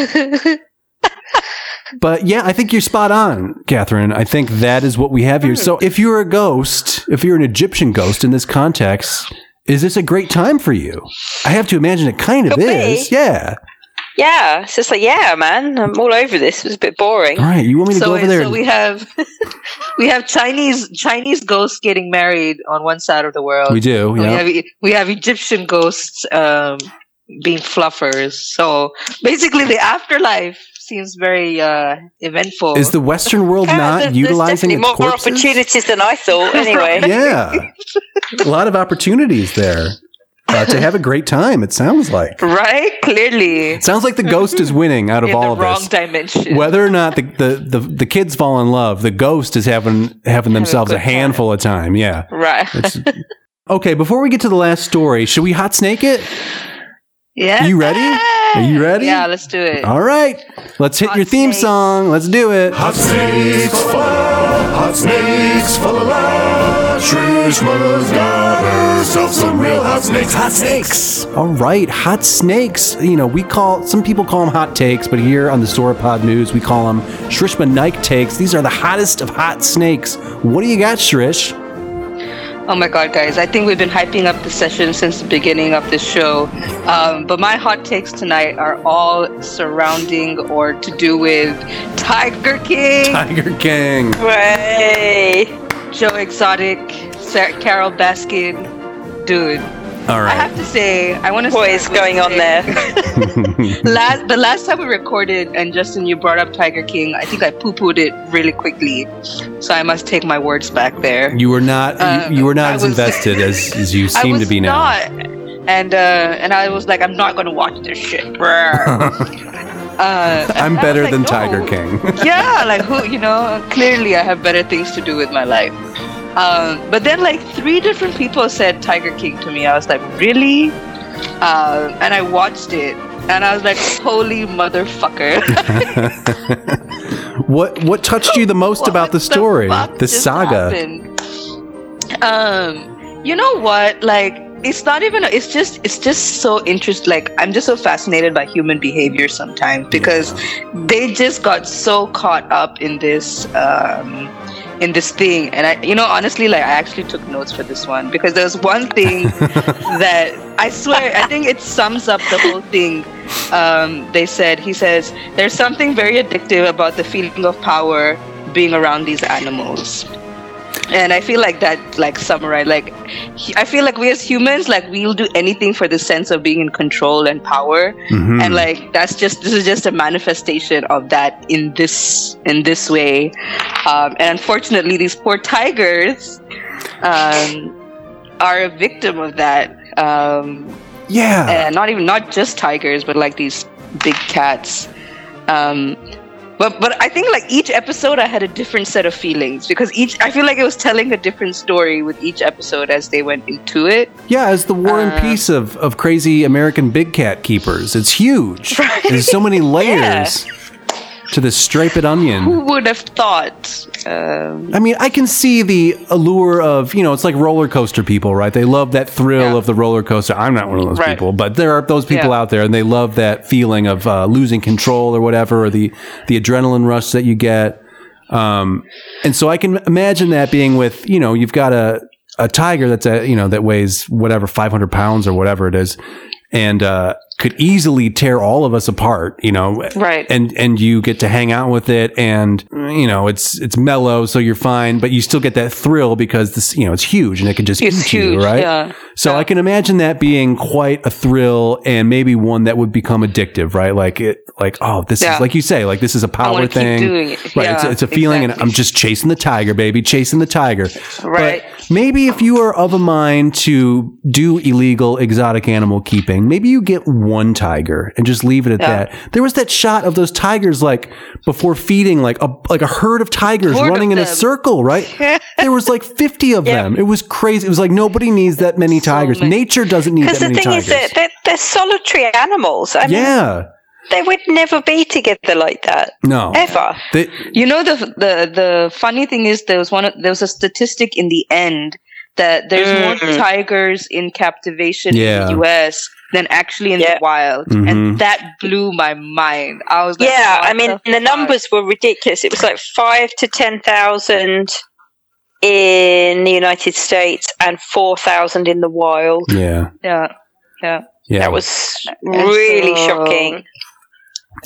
but yeah, I think you're spot on, Catherine. I think that is what we have here. So if you're a ghost, if you're an Egyptian ghost in this context, is this a great time for you? I have to imagine it kind of Could be. is. Yeah. Yeah, it's just like yeah, man. I'm all over this. It was a bit boring. All right. You want me to So, go over there? so we have [LAUGHS] we have Chinese Chinese ghosts getting married on one side of the world. we do. We have we have Egyptian ghosts um, being fluffers. So basically, the afterlife seems very uh, eventful. Is the Western world Yeah, not there's utilizing its more corpses? opportunities than I thought. Anyway, [LAUGHS] Yeah. [LAUGHS] a lot of opportunities there uh, to have a great time, it sounds like. right? Clearly, Sounds like the ghost is winning out of in all the wrong this. dimension. Whether or not the, the, the, the kids fall in love, the ghost is having having themselves a good time. handful of time. Yeah. right? It's- [LAUGHS] okay, before we get to the last story, should we hot snake it? yeah. You ready? Are you ready? Yeah, let's do it. All right. Let's hit Hot your theme snakes. song. Let's do it. Hot snakes, fa la la. Hot snakes, fa la la. Shrishma's got herself some real hot snakes. Hot snakes. All right, hot snakes. You know, we call some people call them hot takes, but here on the Sauropod News, we call them Shrishma Nike takes. These are the hottest of hot snakes. What do you got, Shrish? Oh my god, guys! I think we've been hyping up the session since the beginning of this show. Um, but my hot takes tonight are all surrounding or to do with Tiger King, Tiger King. Way. Joe Exotic, Sarah, Carole Baskin. Dude, All I have to say, I want to. What is going on there? [LAUGHS] last the last time we recorded and Justin you brought up Tiger King, I think I poo pooed it really quickly. So I must take my words back there. You were not Uh, you, you were not I as was- invested as, [LAUGHS] as you I seem was to be now. And uh and I was like, I'm not gonna watch this shit. bruh. [LAUGHS] uh, I'm better was than like, Tiger. King. yeah, like who you know, clearly I have better things to do with my life. Um, but then like three different people said Tiger King to me. I was like, really? Uh, and I watched it and I was like, holy motherfucker. [LAUGHS] what what touched you the most about the story? fuck The saga. happened? Um, you know what? Like, it's not even. It's just. It's just so interesting. Like, I'm just so fascinated by human behavior sometimes because they just got so caught up in this. Um, in this thing. And i you know honestly like i actually took notes for this one because there's one thing [LAUGHS] that i swear i think it sums up the whole thing. Um, they said he says there's something very addictive about the feeling of power being around these animals and i feel like that like summarize like he- i feel like we as humans like we'll do anything for the sense of being in control and power Mhm. and like that's just this is just a manifestation of that in this in this way um, and unfortunately these poor tigers um, are a victim of that um, yeah. and not even not just tigers but like these big cats um but but i think like each episode i had a different set of feelings because each i feel like it was telling a different story with each episode as they went into it Yeah, as the war and Uh, peace of, of crazy American big cat keepers. It's huge. [LAUGHS] There's so many [LAUGHS] layers to this striped onion. who would have thought um, I mean, I can see the allure of, you know, it's like roller coaster people, right? They love that thrill Yeah. of the roller coaster. I'm not one of those Right. people, but there are those people Yeah. out there and they love that feeling of uh, losing control or whatever, or the, the adrenaline rush that you get. Um, and so I can imagine that being with, you know, you've got a, a tiger that's a, you know, that weighs whatever, 500 pounds or whatever it is. And, uh, could easily tear all of us apart, you know, Right. And and you get to hang out with it, and you know it's it's mellow, so you're fine, but you still get that thrill because this, you know, it's huge and it could just It's eat you, right? yeah. So I can imagine that being quite a thrill, and maybe one that would become addictive, right? Like it, like oh, this Yeah. is like you say, like this is a power thing, right? it's, Yeah, it's a feeling, and. I'm just chasing the tiger, baby, chasing the tiger, Right. But maybe if you are of a mind to do illegal exotic animal keeping, maybe you get one tiger and just leave it at Yeah. that. There was that shot of those tigers, like before feeding, like a like a herd of tigers Herd of running in a circle, right? [LAUGHS] there was like fifty of Yeah. them. It was crazy. It was like nobody needs that many tigers. many. Nature doesn't need Because the thing tigers. is that they're, they're solitary animals. I mean, yeah, they would never be together like that no, ever. They- You know the the the funny thing is there was one there was a statistic in the end that there's more Mm. tigers in captivation Yeah. in the US than actually in Yeah. the wild, Mhm. and that blew my mind. I was like, Yeah, I mean the, fuck? numbers were ridiculous. It was like five to ten thousand in the United States and four thousand in the wild. yeah, Yeah, yeah. yeah. That was really so- shocking.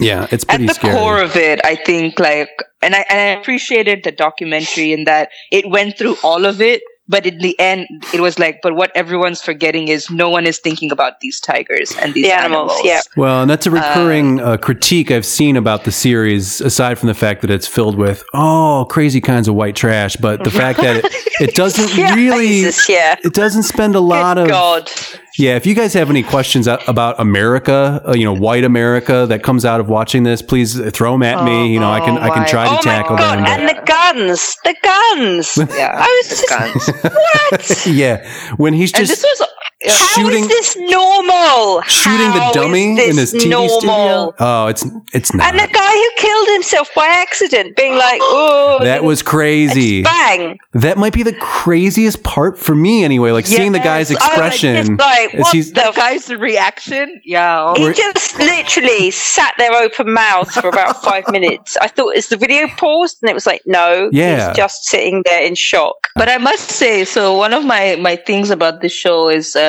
Yeah. It's At pretty the scary. core of it, I think like, and I and I appreciated the documentary in that it went through all of it, but in the end, it was like, but what everyone's forgetting is no one is thinking about these tigers and these The animals, yeah. Well, and that's a recurring uh, critique I've seen about the series, aside from the fact that it's filled with oh crazy kinds of white trash, but the fact that it, it [LAUGHS] doesn't [LAUGHS] Yeah, really, Jesus, yeah. it doesn't spend a lot Good of God. Yeah. If you guys have any questions about America, uh, you know, white America that comes out of watching this, please throw them at me. You know, I can Oh I can try to Oh my tackle God! them. but- And the guns, the guns. [LAUGHS] Yeah, I was just guns. what? [LAUGHS] yeah, when he's and just this was How is shooting this normal? shooting the dummy in this his TV normal? studio. Oh, it's it's not. And the guy who killed himself by accident, being like, "Oh, that was crazy. bang!" That might be the craziest part for me, anyway. Like seeing the guy's Yes, I was expression just like, as what he's the The guy's reaction, yeah. He just literally sat there open mouthed for about [LAUGHS] five minutes. I thought, is the video paused? And it was like, no. Yeah. He's just sitting there in shock. But I must say, so one of my my things about this show is uh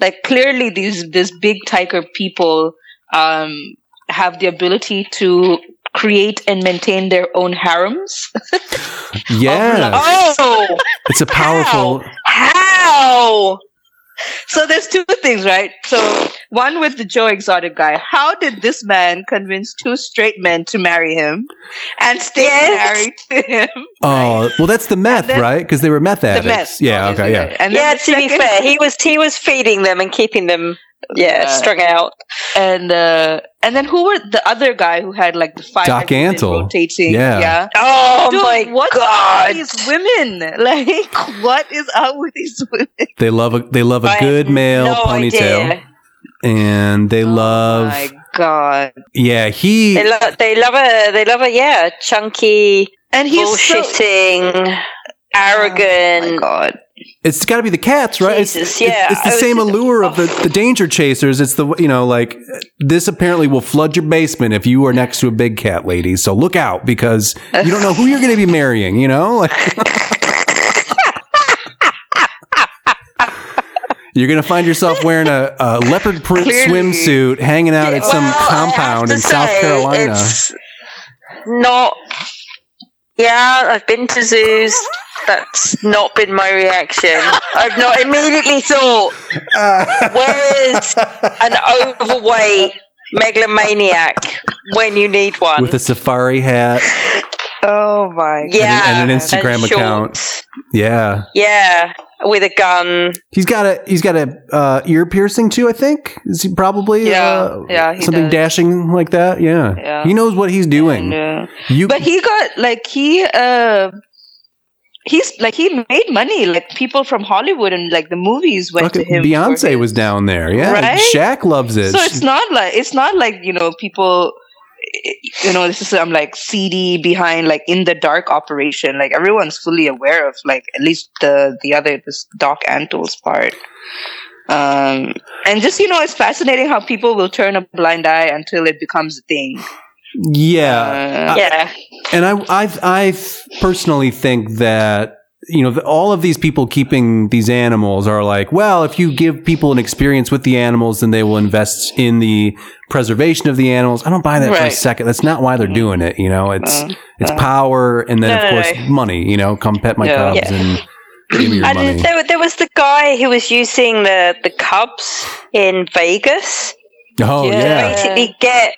like clearly these these big tiger people um have the ability to create and maintain their own harems. yeah, [LAUGHS] Oh, it's a powerful. how? [LAUGHS] so there's two things, right? So one with the Joe Exotic guy. How did this man convince two straight men to marry him and stay Yes. married to him? [LAUGHS] Oh, well, that's the meth, then- right? Because they were meth The addicts. mess. Yeah. Okay. Yeah. And Yeah, the to be fair, he was he was feeding them and keeping them, yeah, Uh, strung out. and uh, and then who were the other guy who had like the five Doc women Antle. rotating? Yeah. yeah. Oh Dude, my what's up god! with these women? [LAUGHS] Like, what is up with these women? They love a they love a I good male no ponytail, idea. and they love. Oh my god! yeah, he. They love they love a they love a yeah chunky And he's so. bullshitting, Oh my arrogant. god! It's got to be the cats, right? It's- Jesus, it's, yeah, it's, the I same allure of the, the danger chasers. It's the you know like this apparently will flood your basement if you are next to a big cat lady. So look out because you don't know who you're going to be marrying. You know, like [LAUGHS] you're going to find yourself wearing a, a leopard print Clearly. swimsuit, hanging out at some Well, I compound in South Carolina. It's not. Yeah, I've been to zoos. That's not been my reaction. I've not immediately thought, where is an overweight megalomaniac when you need one? With a safari hat, Oh my! yeah, and an Instagram account. yeah, Yeah, with a gun. he's got a he's got a uh, ear piercing too. I think is he probably Yeah, uh, yeah, he something does. dashing like that. Yeah. Yeah. he knows what he's doing. Yeah. You But he got like he uh he's like he made money. Like people from Hollywood and like the movies went to him. Beyonce was down there. Yeah, Right? Shaq loves it. So it's not like it's not like you know people. You know, this is some like CD behind like in the dark operation. Like everyone's fully aware of like at least the the other this Doc Antle's part. Um, and just you know, it's fascinating how people will turn a blind eye until it becomes a thing. Yeah, Uh, Yeah, and I I I personally think that you know the, all of these people keeping these animals are like, well, if you give people an experience with the animals, then they will invest in the preservation of the animals. I don't buy that for a second. That's not why they're doing it. You know, it's Uh, it's power, and then No, of course no. money. You know, come pet my Yeah. cubs Yeah. and give me your money. and there, there was the guy who was using the the Cubs in Vegas oh Yeah. yeah, basically get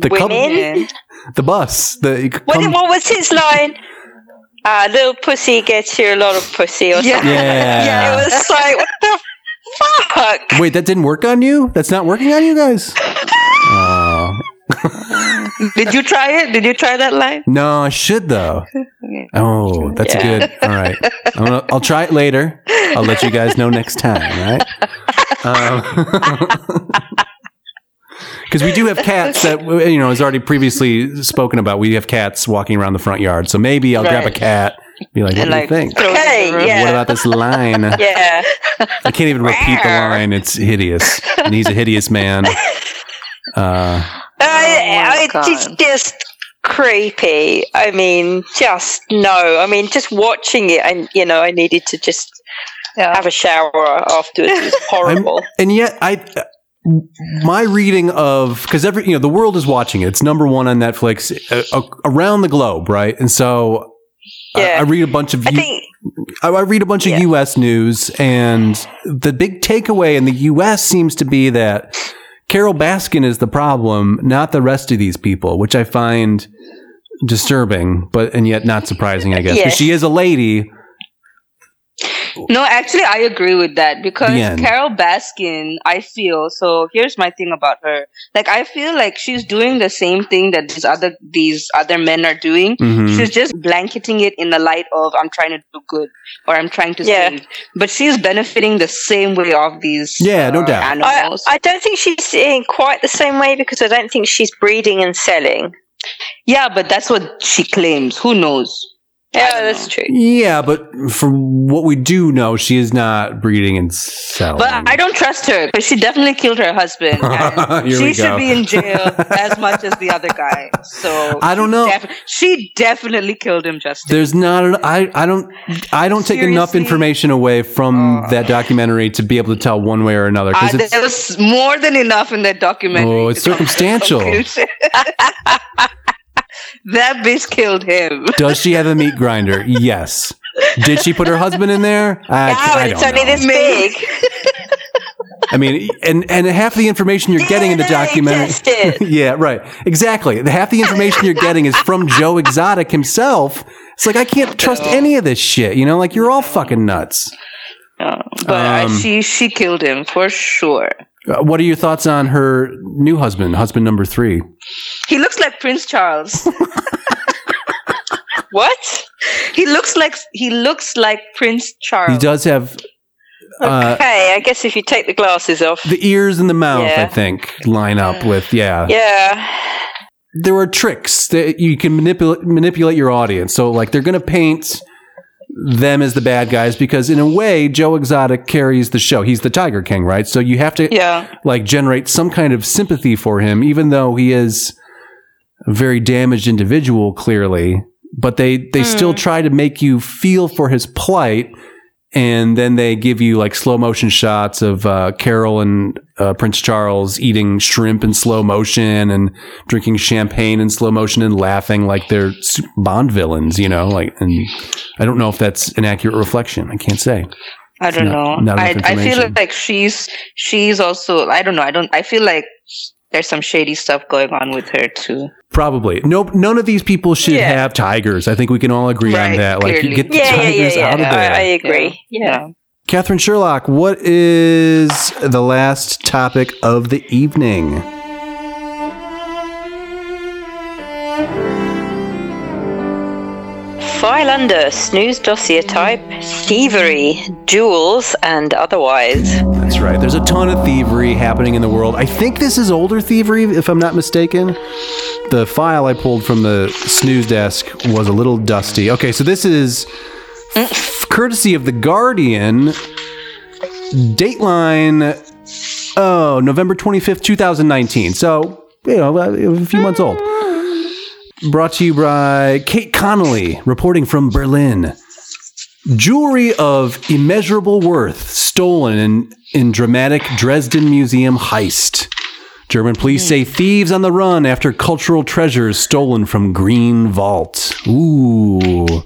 the women. yeah. [LAUGHS] the bus. The What, what was his line? Uh, little pussy gets you a lot of pussy or Yeah. something. Yeah. It was like, what the fuck? Wait, that didn't work on you? That's not working on you guys? Oh. [LAUGHS] Did you try it? Did you try that line? No, I should though. [LAUGHS] Oh, that's Yeah. good. All right. I'm gonna, I'll try it later. I'll let you guys know next time, right? Because we do have cats that, you know, as already previously spoken about, we have cats walking around the front yard. So maybe I'll grab a cat, be like, what And, do like, you think? throw it in the Okay, yeah. What about this line? [LAUGHS] Yeah. I can't even repeat the line. It's hideous. And he's a hideous man. Uh, I, my I, it's just creepy. I mean, just no. I mean, just watching it, and you know, I needed to just Yeah. have a shower afterwards. It was [LAUGHS] horrible. and yet I my reading of because every you know the world is watching it. It's number one on Netflix uh, uh, around the globe, right? And so I- Yeah. I, read a bunch of I U- think I, I read a bunch of U.S. news, and the big takeaway in the U.S. seems to be that Carole Baskin is the problem, not the rest of these people, which I find disturbing, but and yet not surprising, I guess, because she is a lady. No, actually, I agree with that because Carole Baskin, I feel so. Here's my thing about her. Like, I feel like she's doing the same thing that these other these other men are doing. Mhm. She's just blanketing it in the light of I'm trying to do good or I'm trying to Yeah. save. But she's benefiting the same way of these. Yeah, no uh, doubt. I, Animals. I don't think she's in quite the same way because I don't think she's breeding and selling. yeah, but that's what she claims. Who knows? Yeah, that's know. true. Yeah, but from what we do know, she is not breeding and selling. But I don't trust her because she definitely killed her husband. [LAUGHS] And Here she should be in jail [LAUGHS] as much as the other guy. So I don't know. def- she definitely killed him, Justin. There's not. An, I. I don't. I don't take enough information away from that documentary to be able to tell one way or another. Uh, Because there was more than enough in that documentary. Oh, it's to come to circumstantial. [LAUGHS] that bitch killed him. does she have a meat grinder? Yes. Did she put her husband in there? I, Yeah, I it's only know. this big. I mean, and and half the information you're getting in the documentary. [LAUGHS] yeah, right. Exactly. The half the information you're getting is from Joe Exotic himself. It's like I can't trust any of this shit. You know, like you're all fucking nuts. Uh, but Um, she she killed him for sure. Uh, what are your thoughts on her new husband, husband number three? He looks like Prince Charles. [LAUGHS] What? he looks like he looks like Prince Charles. He does have uh, Okay, I guess if you take the glasses off. the ears and the mouth. I think line up with yeah. Yeah. There are tricks that you can manipulate manipulate your audience. So like they're going to paint them as the bad guys because in a way Joe Exotic carries the show. He's the Tiger King, right? So you have to Yeah. like generate some kind of sympathy for him, even though he is a very damaged individual, clearly. But they they still try to make you feel for his plight, and then they give you like slow motion shots of uh, Carole and uh, Prince Charles eating shrimp in slow motion and drinking champagne in slow motion and laughing like they're Bond villains, you know. Like, and I don't know if that's an accurate reflection. I can't say. I don't not- know. not I I feel like she's she's also I don't know. I don't I feel like there's some shady stuff going on with her too. Probably. Nope. None of these people should Yeah. have tigers. I think we can all agree on Right, that. Like, you get the Yeah, yeah, yeah, tigers yeah. out of I, there. I agree. Yeah. Catherine Sherlock, what is the last topic of the evening? File under snooze dossier type, thievery, jewels, and otherwise. That's right. There's a ton of thievery happening in the world. I think this is older thievery, if I'm not mistaken. The file I pulled from the snooze desk was a little dusty. Okay, so this is courtesy of The Guardian. Dateline, oh, November 25th, 2019. So, you know, uh, a few months old. Brought to you by Kate Connolly, reporting from Berlin. Jewelry of immeasurable worth stolen in, in dramatic Dresden Museum heist. German police say thieves on the run after cultural treasures stolen from Green Vault. Ooh.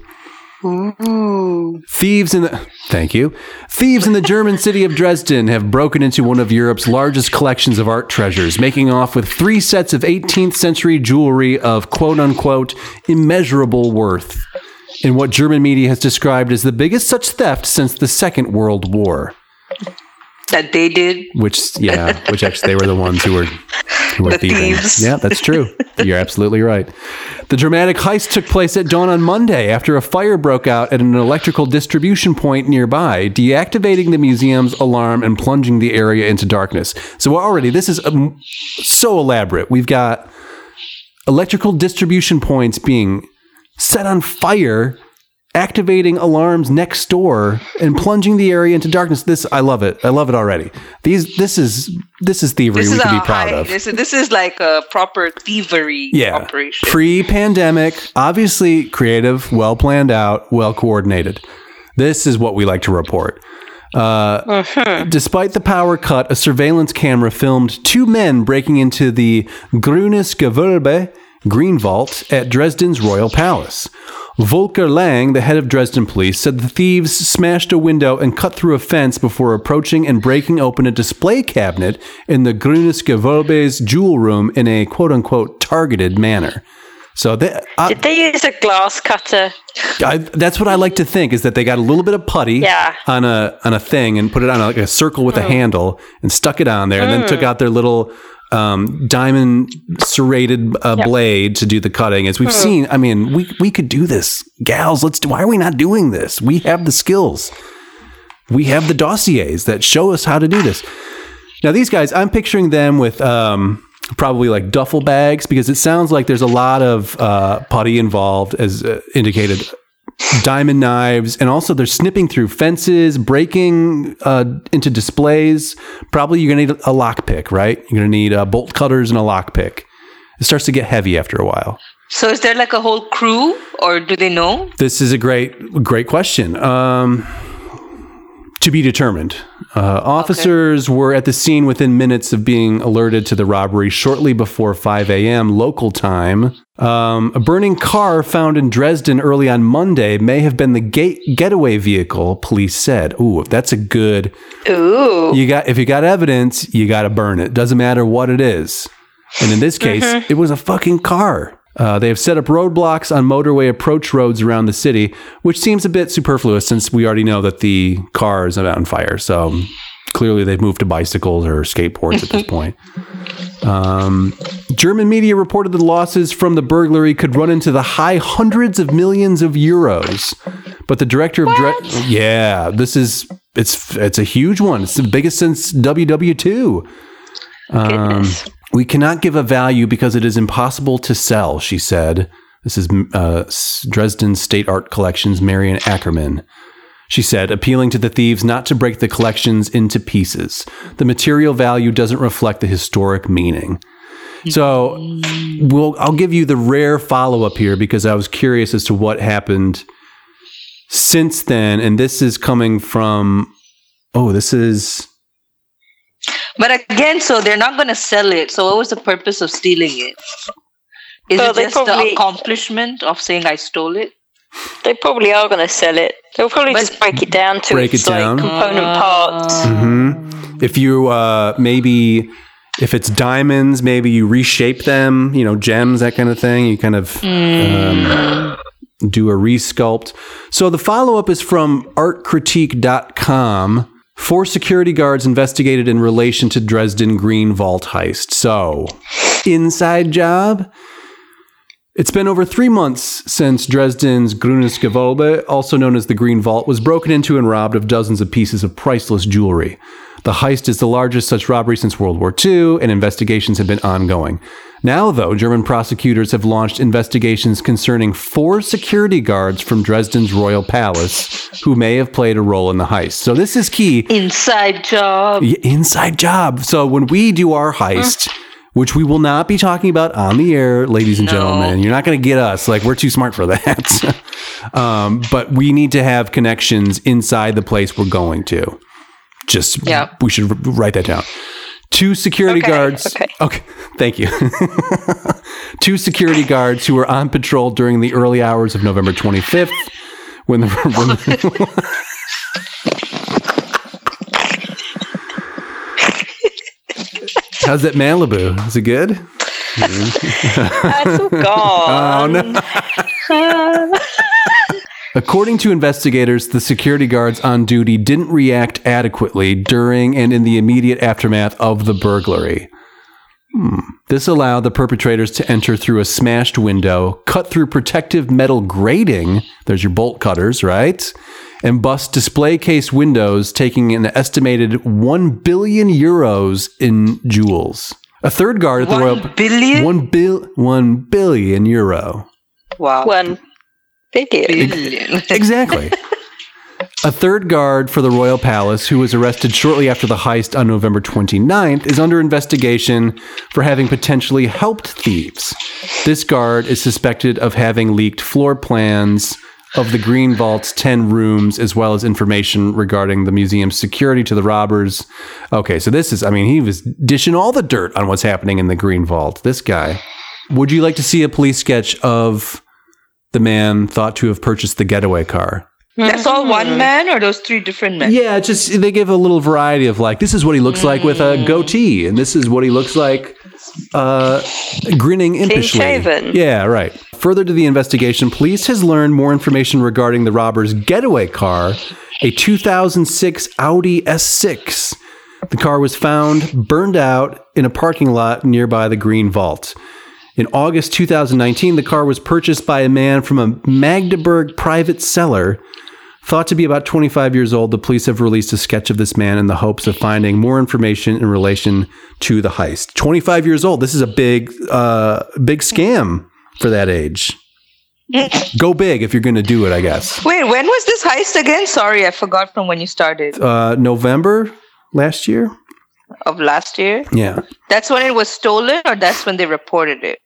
Oh. Thieves in the thank you. Thieves in the German city of Dresden have broken into one of Europe's largest collections of art treasures, making off with three sets of 18th century jewelry of quote unquote immeasurable worth. In what German media has described as the biggest such theft since the Second World War. That they did. Which, yeah, which actually they were the ones who were who were The thieving. thieves. Yeah, that's true. You're absolutely right. The dramatic heist took place at dawn on Monday after a fire broke out at an electrical distribution point nearby, deactivating the museum's alarm and plunging the area into darkness. So already, this is um, so elaborate. We've got electrical distribution points being set on fire activating alarms next door and plunging the area into darkness. This I love it. I love it already. These this is this is thievery This we is can be proud high, of. This is, this is like a proper thievery Yeah. operation. Pre-pandemic, obviously creative, well planned out, well coordinated. This is what we like to report. Uh, Despite the power cut, a surveillance camera filmed two men breaking into the Grünes Gewölbe Green Vault at Dresden's Royal Palace. Volker Lang, the head of Dresden police, said the thieves smashed a window and cut through a fence before approaching and breaking open a display cabinet in the Grünes Gewölbe's jewel room in a quote unquote targeted manner. So they, I, Did they use a glass cutter? I, that's what I like to think is that they got a little bit of putty Yeah. on a on a thing and put it on a, like a circle with a hmm. handle and stuck it on there and then took hmm. out their little um, diamond serrated uh, blade to do the cutting. As we've seen, I mean, we we could do this, gals. Let's. do Why are we not doing this? We have the skills. We have the dossiers that show us how to do this. Now, these guys, I'm picturing them with um, probably like duffel bags because it sounds like there's a lot of uh, putty involved, as uh, indicated. Diamond knives, and also they're snipping through fences, breaking uh, into displays. Probably you're gonna need a lockpick, right? You're gonna need uh, bolt cutters and a lockpick. It starts to get heavy after a while. So is there like a whole crew, or do they know? This is a great, great question. Um, to be determined. Uh, officers were at the scene within minutes of being alerted to the robbery shortly before 5 a.m. local time. Um, a burning car found in Dresden early on Monday may have been the gate getaway vehicle, police said. Ooh, that's a good. Ooh. You got if you got evidence, you got to burn it. Doesn't matter what it is. And in this case, it was a fucking car. Uh, they have set up roadblocks on motorway approach roads around the city, which seems a bit superfluous since we already know that the car is about on fire. So clearly they've moved to bicycles or skateboards at this [LAUGHS] point. Um, German media reported that the losses from the burglary could run into the high hundreds of millions of euros. But the director of Dre- yeah, this is it's it's a huge one. It's the biggest since WW2. Goodness. We cannot give a value because it is impossible to sell, she said. This is uh, Dresden State Art Collections, Marion Ackermann. She said, appealing to the thieves not to break the collections into pieces. The material value doesn't reflect the historic meaning. So, we'll, I'll give you the rare follow up here because I was curious as to what happened since then. And this is coming from, oh, this is But again, so they're not going to sell it. So what was the purpose of stealing it? Is Well, it they just probably- the accomplishment of saying I stole it? They probably are going to sell it. They'll probably But- just break it down to Break its it like down. component parts. hmm If you uh, maybe if it's diamonds, maybe you reshape them, you know, gems, that kind of thing. You kind of um, do a resculpt. So the follow up is from artcritique.com. Four security guards investigated in relation to Dresden Green Vault heist. So, inside job. It's been over three months since Dresden's Grünes Gewölbe, also known as the Green Vault, was broken into and robbed of dozens of pieces of priceless jewelry. The heist is the largest such robbery since World War II, and investigations have been ongoing. Now, though, German prosecutors have launched investigations concerning four security guards from Dresden's Royal Palace who may have played a role in the heist. So, this is key. Inside job. Inside job. So when we do our heist, which we will not be talking about on the air, ladies and No. gentlemen, you're not going to get us. Like we're too smart for that. [LAUGHS] um, but we need to have connections inside the place we're going to. Just Yeah. we should write that down. Two security Okay, guards. okay. Okay, thank you. [LAUGHS] Two security guards who were on patrol during the early hours of November 25th when the, [LAUGHS] when the How's that Malibu? Is it good? That's all gone. Oh no. According to investigators, the security guards on duty didn't react adequately during and in the immediate aftermath of the burglary. Hmm. This allowed the perpetrators to enter through a smashed window, cut through protective metal grating, there's your bolt cutters, right? And bust display case windows, taking an estimated 1 billion euros in jewels. A third guard at the One Royal billion? One bil- 1 billion euro. Wow. One billion. billion. Exactly. [LAUGHS] A third guard for the Royal Palace, who was arrested shortly after the heist on November 29th, is under investigation for having potentially helped thieves. This guard is suspected of having leaked floor plans of the Green Vault's 10 rooms, as well as information regarding the museum's security to the robbers. Okay, so this is, I mean, he was dishing all the dirt on what's happening in the Green Vault. This guy. Would you like to see a police sketch of the man thought to have purchased the getaway car? That's all one man or those three different men? Yeah, just they give a little variety of like this is what he looks like with a goatee, and this is what he looks like uh, grinning impishly. Yeah, right. Further to the investigation, police has learned more information regarding the robber's getaway car, a 2006 Audi S6. The car was found burned out in a parking lot nearby the Green Vault. In August 2019, the car was purchased by a man from a Magdeburg private seller. Thought to be about 25 years old, the police have released a sketch of this man in the hopes of finding more information in relation to the heist. 25 years old. This is a big, uh, big scam for that age. [LAUGHS] Go big if you're going to do it, I guess. Wait, when was this heist again? Sorry, I forgot from when you started Uh, November last year. of last year. Yeah. That's when it was stolen, or that's when they reported it.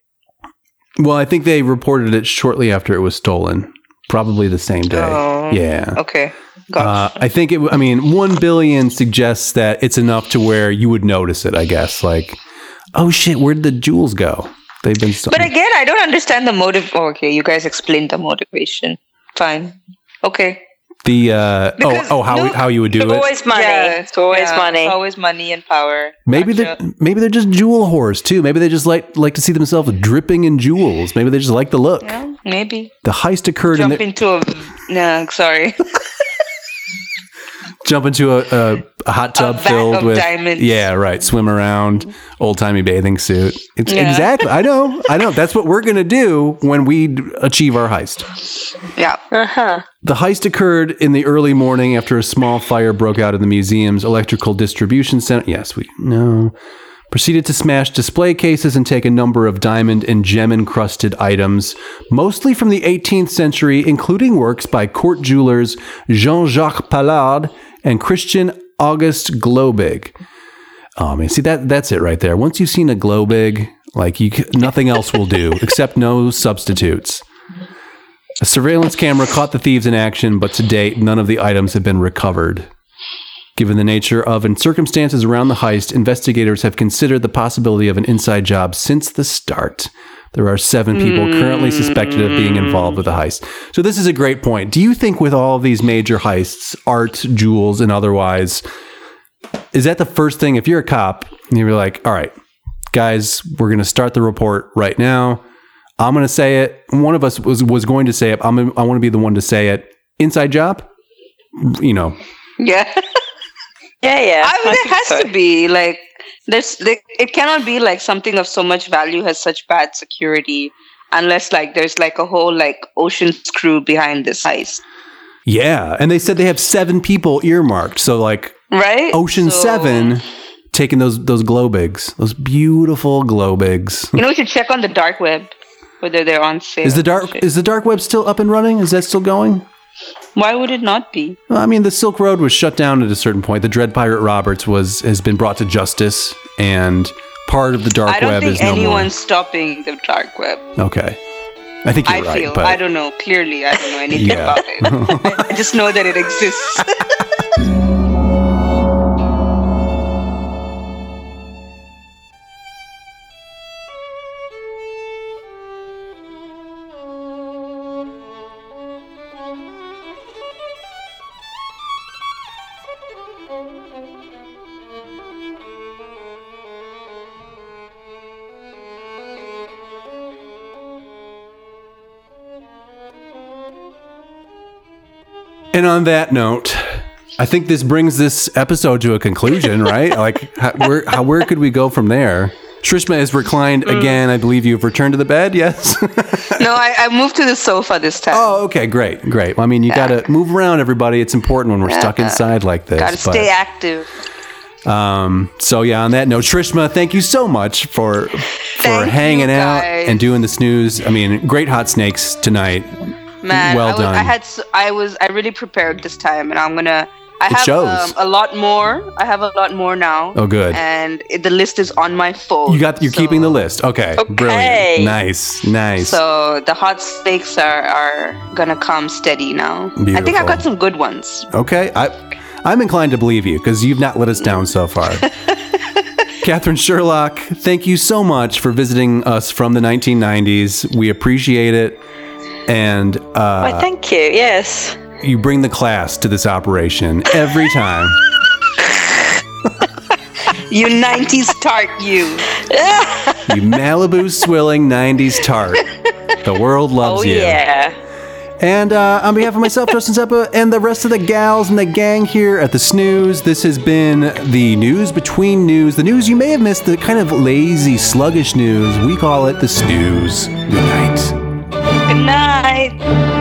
Well, I think they reported it shortly after it was stolen. Probably the same day. Oh, yeah. Okay, Uh, gotcha. I think it. I mean, one billion suggests that it's enough to where you would notice it. I guess, like, oh shit, where did the jewels go? They've been. Stolen. but again, I don't understand the motive. oh, okay, you guys explained the motivation. Fine. Okay. the uh, oh Because oh how no- how you would do it. It's always money. Yeah, it's always yeah, money. It's always money and power. Maybe Gotcha. they're maybe they're just jewel whores too. Maybe they just like like to see themselves dripping in jewels. Maybe they just like the look. Yeah, maybe The heist occurred in jump the, into a. No, sorry. [LAUGHS] jump into a, a, a hot tub vat filled with diamonds. yeah right swim around old timey bathing suit. It's Yeah. exactly I know I know that's what we're gonna do when we achieve our heist. yeah. Uh-huh. The heist occurred in the early morning after a small fire broke out in the museum's electrical distribution center. Yes, we know. Proceeded to smash display cases and take a number of diamond and gem encrusted items, mostly from the 18th century, including works by court jewelers Jean Jacques Pallard and Christian August Globig. Oh man, see that that's it right there. Once you've seen a Globig, like you, nothing else will do [LAUGHS] except no substitutes. A surveillance camera caught the thieves in action, but to date, none of the items have been recovered. Given the nature of and circumstances around the heist, investigators have considered the possibility of an inside job since the start. There are seven people currently suspected of being involved with the heist. So, this is a great point. Do you think, with all of these major heists, art, jewels, and otherwise, is that the first thing? If you're a cop you're like, all right, guys, we're going to start the report right now. I'm going to say it. One of us was, was going to say it. I'm, I want to be the one to say it. Inside job, you know, Yeah. [LAUGHS] Yeah, yeah. I mean, think there has so. to be like there's there, it cannot be like something of so much value has such bad security unless like there's like a whole like ocean crew behind this heist, yeah. And they said they have seven people earmarked. So like right? Ocean So, Seven taking those those Globigs, those beautiful Globigs. You know, we should check on the dark web whether they're on sale. Is the dark is the dark web still up and running? Is that still going? Why would it not be? Well, I mean, the Silk Road was shut down at a certain point. The Dread Pirate Roberts was has been brought to justice, and part of the dark web. I don't web think no anyone's stopping the dark web. Okay, I think you're I right, feel. but I don't know. Clearly, I don't know anything Yeah. about it. [LAUGHS] I just know that it exists. [LAUGHS] And on that note, I think this brings this episode to a conclusion, [LAUGHS] right? like, how, where how, where could we go from there? Trishma is reclined Mm. again. I believe you've returned to the bed. Yes. [LAUGHS] no, I, I moved to the sofa this time. oh, okay, great, great. Well, I mean, you got to move around, everybody. It's important when we're stuck inside like this. Gotta stay active. Um, so yeah, on that note, Trishma, thank you so much for for Thank hanging out and doing the snooze. I mean, great hot snakes tonight. Man, Well I, was, done. I had I was I really prepared this time, and I'm gonna. I It have. Um, a lot more. I have a lot more now. Oh, good. And it, the list is on my phone. You got you're so- keeping the list. Okay, Okay. brilliant, nice, nice. So the hot steaks are are gonna come steady now. Beautiful. I think I've got some good ones. okay, I I'm inclined to believe you because you've not let us down so far. [LAUGHS] Catherine Sherlock, thank you so much for visiting us from the 1990s. We appreciate it. And uh, Why, thank you. Yes. you bring the class to this operation every time. [LAUGHS] You 90s tart, you. you Malibu swilling 90s tart. The world loves Oh you. yeah. And uh, on behalf of myself, Justin Seppa, and the rest of the gals and the gang here at the Snooze, this has been the news between news. The news you may have missed, the kind of lazy, sluggish news. We call it the Snooze. Good night. Good night.